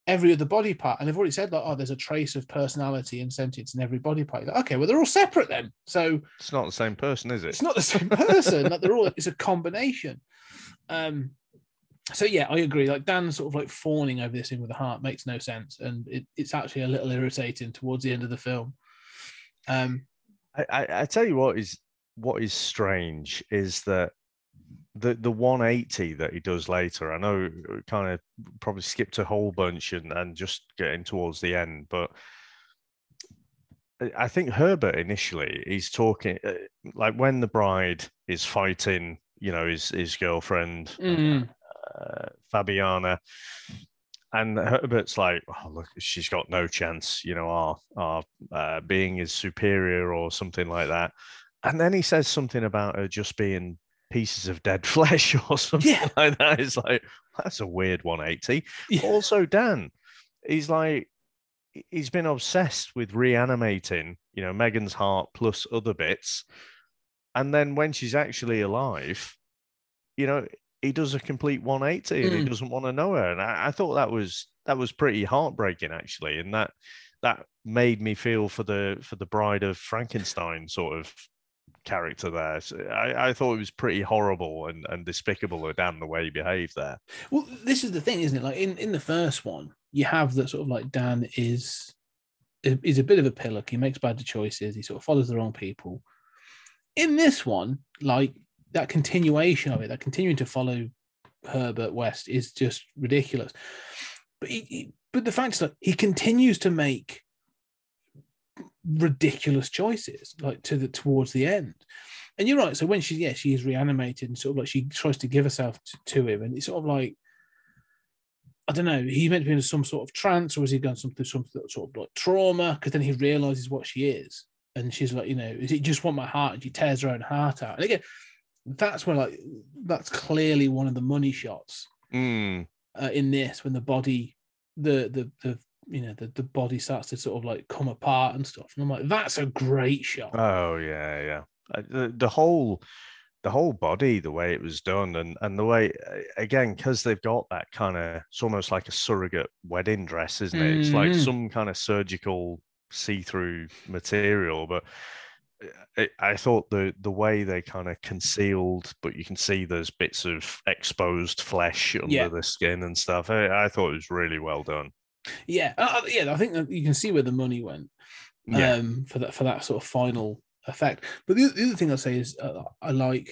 every other body part, and they've already said like, oh, there's a trace of personality and sentience in every body part. Like, okay, well they're all separate then, so it's not the same person, is it? it's not the same person. like they're all it's a combination. Um, so yeah, I agree. Like Dan sort of like fawning over this thing with the heart makes no sense, and it, it's actually a little irritating towards the end of the film. Um, I, I, I tell you what is what is strange is that the the 180 that he does later. I know we kind of probably skipped a whole bunch and and just getting towards the end, but I- I think Herbert initially he's talking uh, like when the bride is fighting, you know, his his girlfriend mm, uh, Fabiana. And Herbert's like, oh, look, she's got no chance, you know, our, our uh, being is superior or something like that. And then he says something about her just being pieces of dead *laughs* flesh or something Yeah. like that. It's like, that's a weird 180. Yeah. Also, Dan, he's like, he- he's been obsessed with reanimating, you know, Megan's heart plus other bits. And then when she's actually alive, you know, he does a complete 180 and he Mm. doesn't want to know her. And I, I thought that was that was pretty heartbreaking actually. And that that made me feel for the for the bride of Frankenstein sort of character there. So I, I thought it was pretty horrible and, and despicable of Dan the way he behaved there. well, this is the thing, isn't it? Like in in the first one, you have that sort of like Dan is is a bit of a pillock. He makes bad choices. He sort of follows the wrong people. In this one, like that continuation of it, that continuing to follow Herbert West is just ridiculous. But he, he- but the fact is that he continues to make ridiculous choices, like to the towards the end. And you're right. So when she, yeah, she is reanimated and sort of like she tries to give herself to, to him, and it's sort of like I don't know. He meant to be in some sort of trance, or has he some through some sort of like trauma? Because then he realizes what she is, and she's like, you know, is it just want my heart? And she tears her own heart out. And again, that's where like that's clearly one of the money shots Mm, uh, in this when the body, the the the you know the the body starts to sort of like come apart and stuff. And I'm like, that's a great shot. Oh yeah, yeah. Uh, The, the whole the whole body, the way it was done, and and the way again because they've got that kind of it's almost like a surrogate wedding dress, isn't it? It's like Mhm. some kind of surgical see-through material, but I thought the the way they kind of concealed, but you can see there's bits of exposed flesh under Yeah. the skin and stuff. I, I thought it was really well done. Yeah, uh, uh, yeah. I think that you can see where the money went Yeah, um, for that for that sort of final effect. But the, the other thing I'll say is uh, I like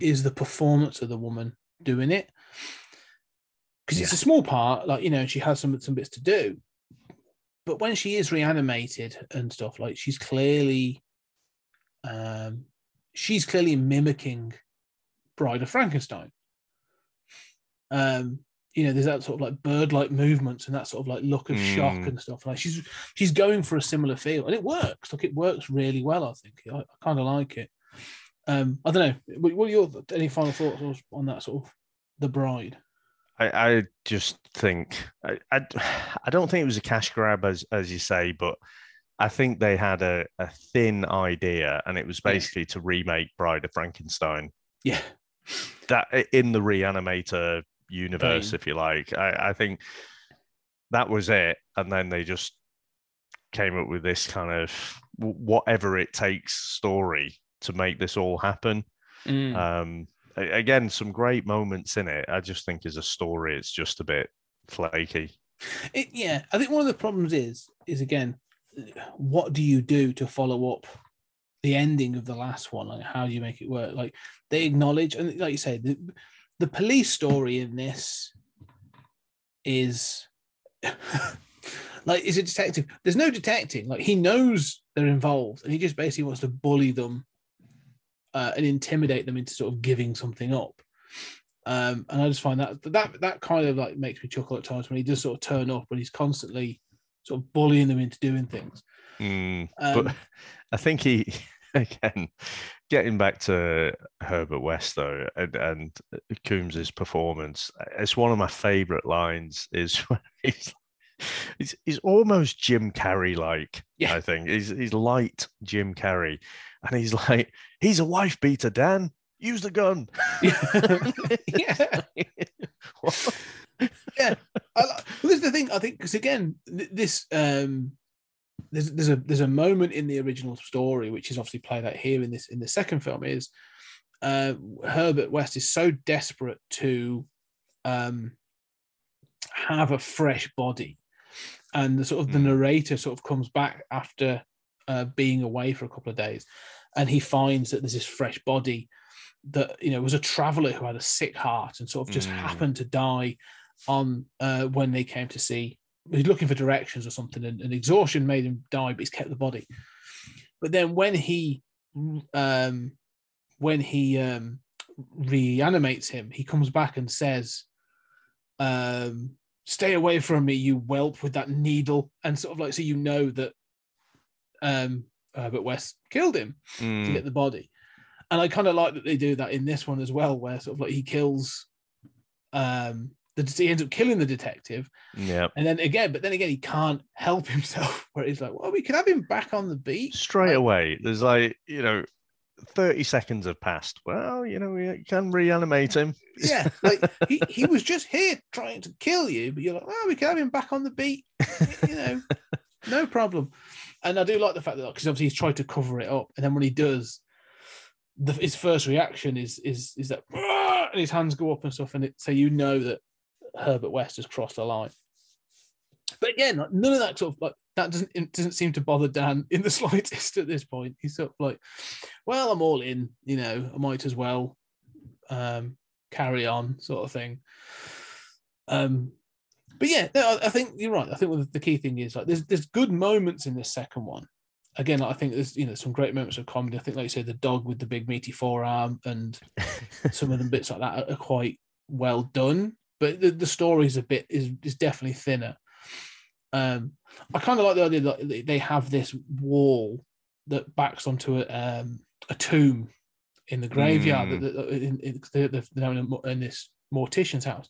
is the performance of the woman doing it because it's a small part. Like you know, she has some some bits to do, but when she is reanimated and stuff, like she's clearly, um, she's clearly mimicking Bride of Frankenstein. Um, you know, there's that sort of like bird-like movements and that sort of like look of shock Mm. and stuff. Like she's she's going for a similar feel, and it works. Like it works really well. I think I, I kind of like it. Um, I don't know. What, what are your any final thoughts on that sort of the bride? I, I just think I, I I don't think it was a cash grab as as you say, but I think they had a, a thin idea, and it was Yeah. basically to remake Bride of Frankenstein. Yeah, that in the reanimator universe, if you like. I, I think that was it, and then they just came up with this kind of whatever it takes story to make this all happen. Mm. Um, again, some great moments in it. I just think as a story, it's just a bit flaky. It, yeah, I think one of the problems is is again, what do you do to follow up the ending of the last one? Like, how do you make it work? Like they acknowledge, and like you say, the, the police story in this is *laughs* like is a detective. There's no detecting. Like he knows they're involved, and he just basically wants to bully them uh, and intimidate them into sort of giving something up. Um, and I just find that that that kind of like makes me chuckle at times when he does sort of turn up and he's constantly sort of bullying them into doing things. Mm, Um, but *laughs* I think he *laughs* again getting back to Herbert West though and, and Combs's performance. It's one of my favourite lines. Is *laughs* when he's he's, he's almost Jim Carrey like. Yeah. I think he's he's light Jim Carrey, and he's like he's a wife beater. Dan, use the gun. yeah, What? Yeah. I, well, this is the thing. I think because again, th- this um, there's there's a there's a moment in the original story which is obviously played out here in this in the second film is uh, Herbert West is so desperate to um, have a fresh body, and the sort of the Mm. narrator sort of comes back after uh, being away for a couple of days, and he finds that there's this fresh body that you know was a traveler who had a sick heart and sort of just Mm. happened to die on uh, when they came to see. He's looking for directions or something, and, and exhaustion made him die, but he's kept the body. But then when he um, when he um, reanimates him, he comes back and says, um, "Stay away from me, you whelp with that needle," and sort of like so you know that um, Herbert West killed him to Mm, get the body. And I kind of like that they do that in this one as well, where sort of like he kills um the he ends up killing the detective, yeah. and then again, but then again, he can't help himself. *laughs* Where he's like, "Well, we could have him back on the beat." straight away. There's like, you know, 30 seconds have passed. Well, you know, we can reanimate him. *laughs* Yeah, like he, he was just here trying to kill you, but you're like, "Oh, we could have him back on the beat," you know, *laughs* no problem. And I do like the fact that because obviously he's tried to cover it up, and then when he does, the, his first reaction is is is that and his hands go up and stuff, and it, so you know that Herbert West has crossed the line. But again, like, none of that sort of like that doesn't it doesn't seem to bother Dan in the *laughs* slightest at this point. He's sort of like, well, I'm all in, you know, I might as well um, carry on, sort of thing. Um, but yeah, no, I, I think you're right. I think the key thing is like there's there's good moments in this second one. Again, I think there's you know some great moments of comedy. I think, like you said, the dog with the big meaty forearm and *laughs* some of the bits like that are quite well done. But the, the story is a bit is is definitely thinner. Um, I kind of like the idea that they- have this wall that backs onto a um, a tomb in the graveyard. Mm. That, that- in, in, in, in this mortician's house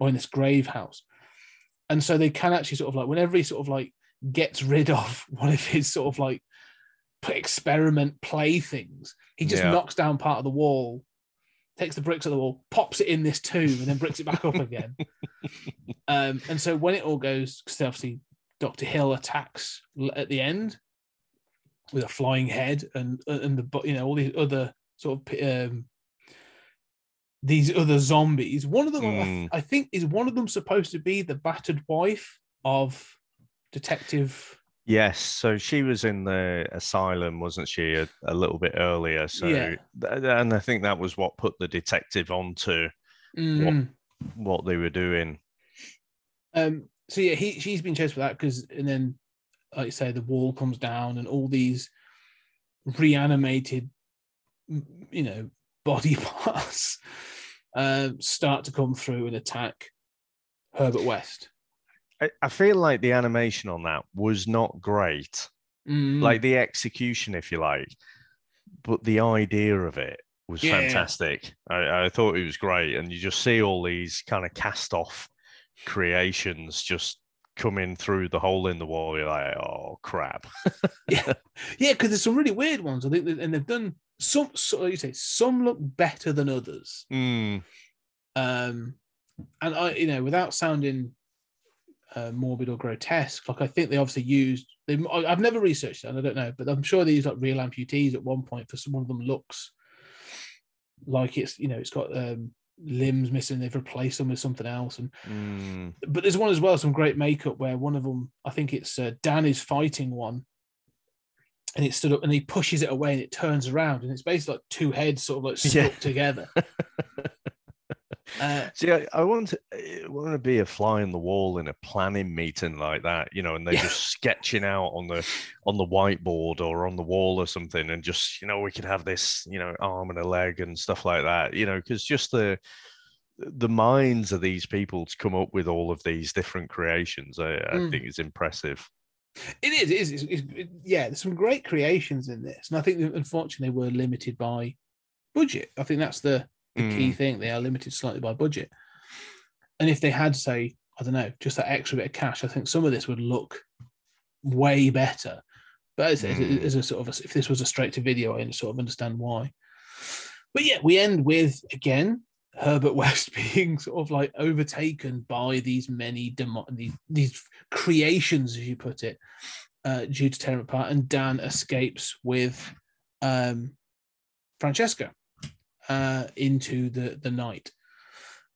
or in this grave house, and so they can actually sort of like whenever he sort of like gets rid of *laughs* one of his sort of like experiment playthings, He just Yeah. knocks down part of the wall, takes the bricks of the wall, pops it in this tomb, and then bricks it back up again. *laughs* Um, and so when it all goes, because obviously Doctor Hill attacks at the end with a flying head and and the you know all these other sort of um, these other zombies. One of them, I, Mm. I think, is one of them supposed to be the battered wife of Detective. Yes, so she was in the asylum, wasn't she, a, a little bit earlier? So, Yeah. th- and I think that was what put the detective onto Mm. what they were doing. Um, so yeah, he she's been chased for that because, and then, like you say, the wall comes down and all these reanimated, you know, *laughs* body parts um, start to come through and attack Herbert West. I, I feel like the animation on that was not great, Mm. like the execution, if you like, but the idea of it was Yeah. fantastic. I, I thought it was great, and you just see all these kind of cast off creations just coming through the hole in the wall. You're like, oh crap. *laughs* yeah, yeah, because there's some really weird ones. I think, and they've done some. So like you say some look better than others. Mm, um and i you know without sounding uh, morbid or grotesque like i think they obviously used they i've never researched it and i don't know but i'm sure they used like real amputees at one point for some one of them looks like it's you know it's got um limbs missing they've replaced them with something else and mm. but there's one as well some great makeup where one of them i think it's uh, dan is fighting one and it stood up and he pushes it away and it turns around and it's basically like two heads sort of like stuck Yeah. together *laughs* uh, See, I, I want to I want to be a fly on the wall in a planning meeting like that, you know, and they're Yeah. just sketching out on the on the whiteboard or on the wall or something, and just you know we could have this, you know, arm and a leg and stuff like that, you know, because just the the minds of these people to come up with all of these different creations, I, I Mm. think is impressive. It is. It is. It's, it's, it- yeah, there's some great creations in this, and I think that unfortunately we're limited by budget. I think that's the, the key thing. They are limited slightly by budget, and if they had, say, I don't know, just that extra bit of cash, I think some of this would look way better. But as, as- Mm. as a sort of, a, if this was a straight to video, I sort of understand why. But yeah, we end with again Herbert *laughs* West being sort of like overtaken by these many demo- these, these creations, as you put it, uh, due to tearing apart, and Dan escapes with um, Francesca uh, into the the night.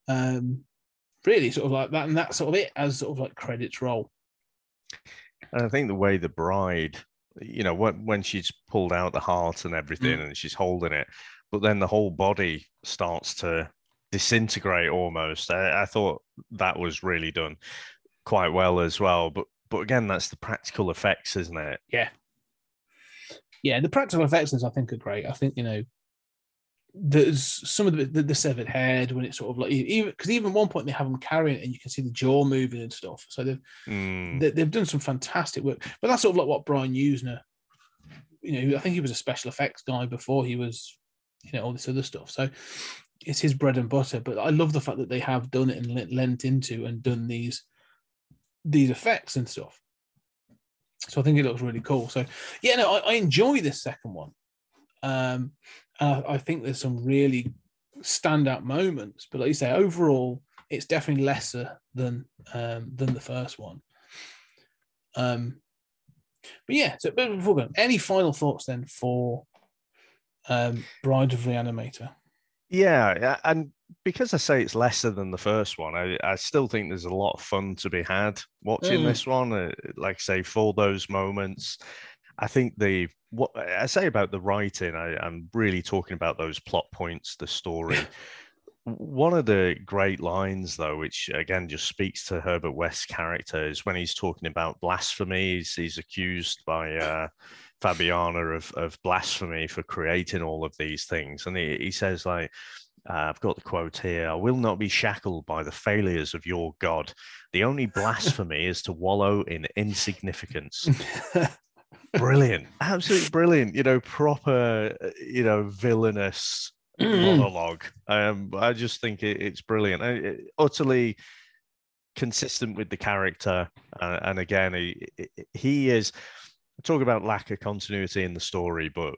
Um, really, sort of like that, and that's sort of it as sort of like credits roll. And I think the way the bride, you know, when when she's pulled out the heart and everything Mm. and she's holding it, but then the whole body starts to disintegrate almost. I, I thought that was really done quite well as well. But but again, that's the practical effects, isn't it? yeah, Yeah, the practical effects I think are great. I think you know there's some of the the, the severed head when it's sort of like even because even one point they have them carrying it and you can see the jaw moving and stuff. So they've Mm, they, they've done some fantastic work. But that's sort of like what Brian Yuzna, you know, I think he was a special effects guy before he was, you know, all this other stuff. So it's his bread and butter. But I love the fact that they have done it and le- lent into and done these these effects and stuff. So I think it looks really cool. So yeah, no, I, I enjoy this second one. Um, and I, think there's some really standout moments. But like you say, overall, it's definitely lesser than um, than the first one. Um, but yeah, so but before going, any final thoughts then for um, Bride of Reanimator? yeah, yeah, and because I say it's lesser than the first one, I, I still think there's a lot of fun to be had watching Mm. this one. Uh, like I say, for those moments, I think the what I say about the writing, I, I'm really talking about those plot points, the story. *laughs* One of the great lines, though, which again just speaks to Herbert West's character, is when he's talking about blasphemy. He's, he's accused by uh, Fabiana of, of blasphemy for creating all of these things. And he, he says, like, uh, I've got the quote here I will not be shackled by the failures of your God. The only *laughs* blasphemy is to wallow in insignificance. *laughs* Brilliant. Absolutely brilliant. You know, proper, uh, you know, villainous Mm. monologue. Um, I just think it, it's brilliant. I- it- utterly consistent with the character, uh, and again, he he is. Talk about lack of continuity in the story, but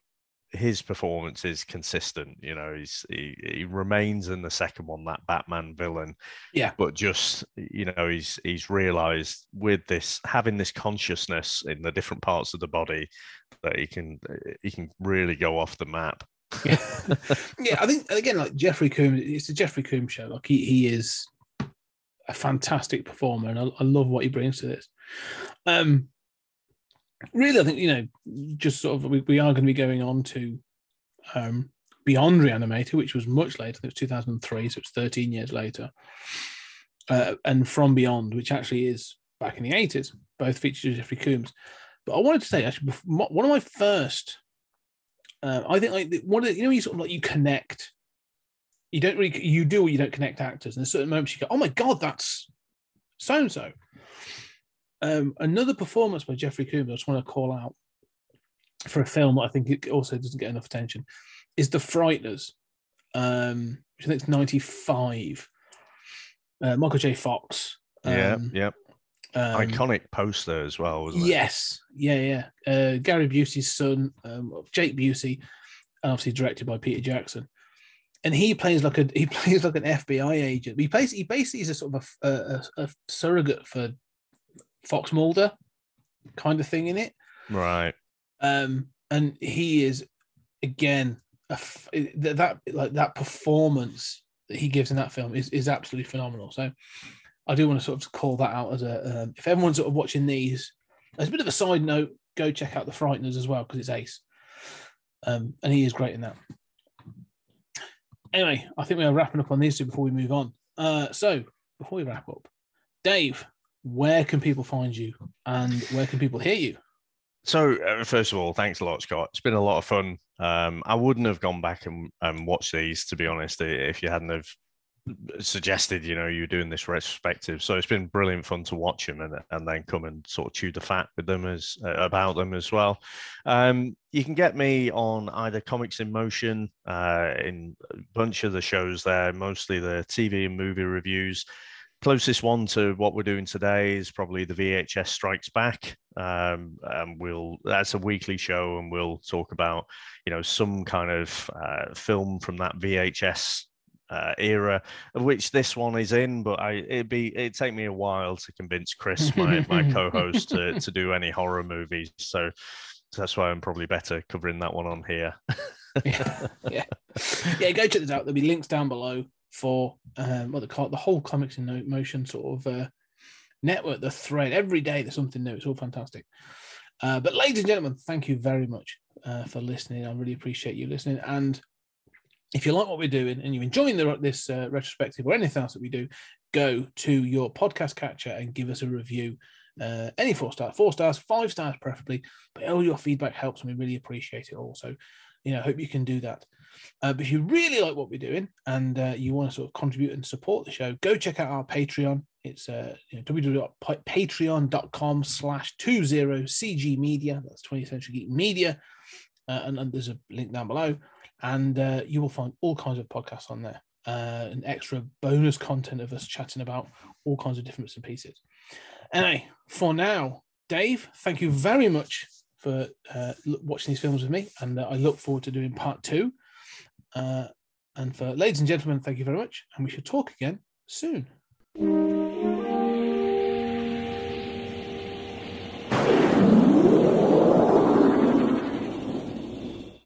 his performance is consistent. You know, he's he, he remains in the second one that Batman villain. Yeah. But just you know, he's he's realised with this having this consciousness in the different parts of the body that he can he can really go off the map. yeah, *laughs* yeah. I think again, like Jeffrey Combs, it's a Jeffrey Combs show. Like he he is a fantastic performer, and I, I love what he brings to this. Um, really, I think you know, just sort of we, we are going to be going on to um, Beyond Reanimator, which was much later. It was 2003, so it's 13 years later. Uh, and From Beyond, which actually is back in the 80s, both featured Jeffrey Combs. But I wanted to say, actually, one of my first, uh, I think, like one of the, you know, you sort of like you connect. You don't really, you do, or you don't connect actors. And there's certain moments you go, "Oh my god, that's so and so." Um, another performance by Jeffrey Combs, I just want to call out for a film that I think it also doesn't get enough attention, is The Frighteners, um, which I think it's 95. Uh, Michael J. Fox. yeah, um, yeah. um, Iconic poster as well, wasn't it? Yes, yeah, yeah. Uh, Gary Busey's son, um, Jake Busey, and obviously directed by Peter Jackson. And he plays like a *laughs* he plays like an FBI agent. He plays he basically is a sort of a, a, a surrogate for Fox Mulder kind of thing in it. Right. Um, and he is again a f- that, that like that performance that he gives in that film is is absolutely phenomenal. So I do want to sort of call that out as a um, if everyone's sort of watching these as a bit of a side note, go check out the Frighteners as well because it's ace. Um, and he is great in that. Anyway, I think we are wrapping up on these two before we move on. Uh, so before we wrap up, Dave, where can people find you and where can people hear you? So, uh, first of all, thanks a lot, Scott. It's been a lot of fun. Um, I wouldn't have gone back and, and watched these, to be honest, if you hadn't have suggested, you know, you were doing this retrospective. So it's been brilliant fun to watch them and, and then come and sort of chew the fat with them as uh, about them as well. Um, you can get me on either Comics in Motion, uh, in a bunch of the shows there, mostly the TV and movie reviews closest one to what we're doing today is probably the VHS Strikes Back. Um, and we'll that's a weekly show, and we'll talk about you know some kind of uh, film from that VHS uh, era, of which this one is in. But I it'd be it'd take me a while to convince Chris, my my *laughs* co-host, to to do any horror movies. So. That's why I'm probably better covering that one on here. yeah, yeah, yeah. Go check this out. There'll be links down below for um, what they call it, the whole comics in motion sort of uh, network, the thread. Every day there's something new. It's all fantastic. Uh, but ladies and gentlemen, thank you very much uh, for listening. I really appreciate you listening. And if you like what we're doing and you're enjoying the, this uh, retrospective or anything else that we do, go to your podcast catcher and give us a review. Uh, any four stars, four stars, five stars preferably. But all your feedback helps, and we really appreciate it. Also, you know, hope you can do that. Uh, but if you really like what we're doing and uh, you want to sort of contribute and support the show, go check out our Patreon. It's uh, you know, www.patreon.com slash 20cg media. That's 20th Century Geek Media. Uh, and, and, there's a link down below. And uh, you will find all kinds of podcasts on there uh, and extra bonus content of us chatting about all kinds of different bits and pieces. Anyway, for now, Dave, thank you very much for uh, watching these films with me, and I look forward to doing part two. Uh, and for ladies and gentlemen, thank you very much, and we should talk again soon.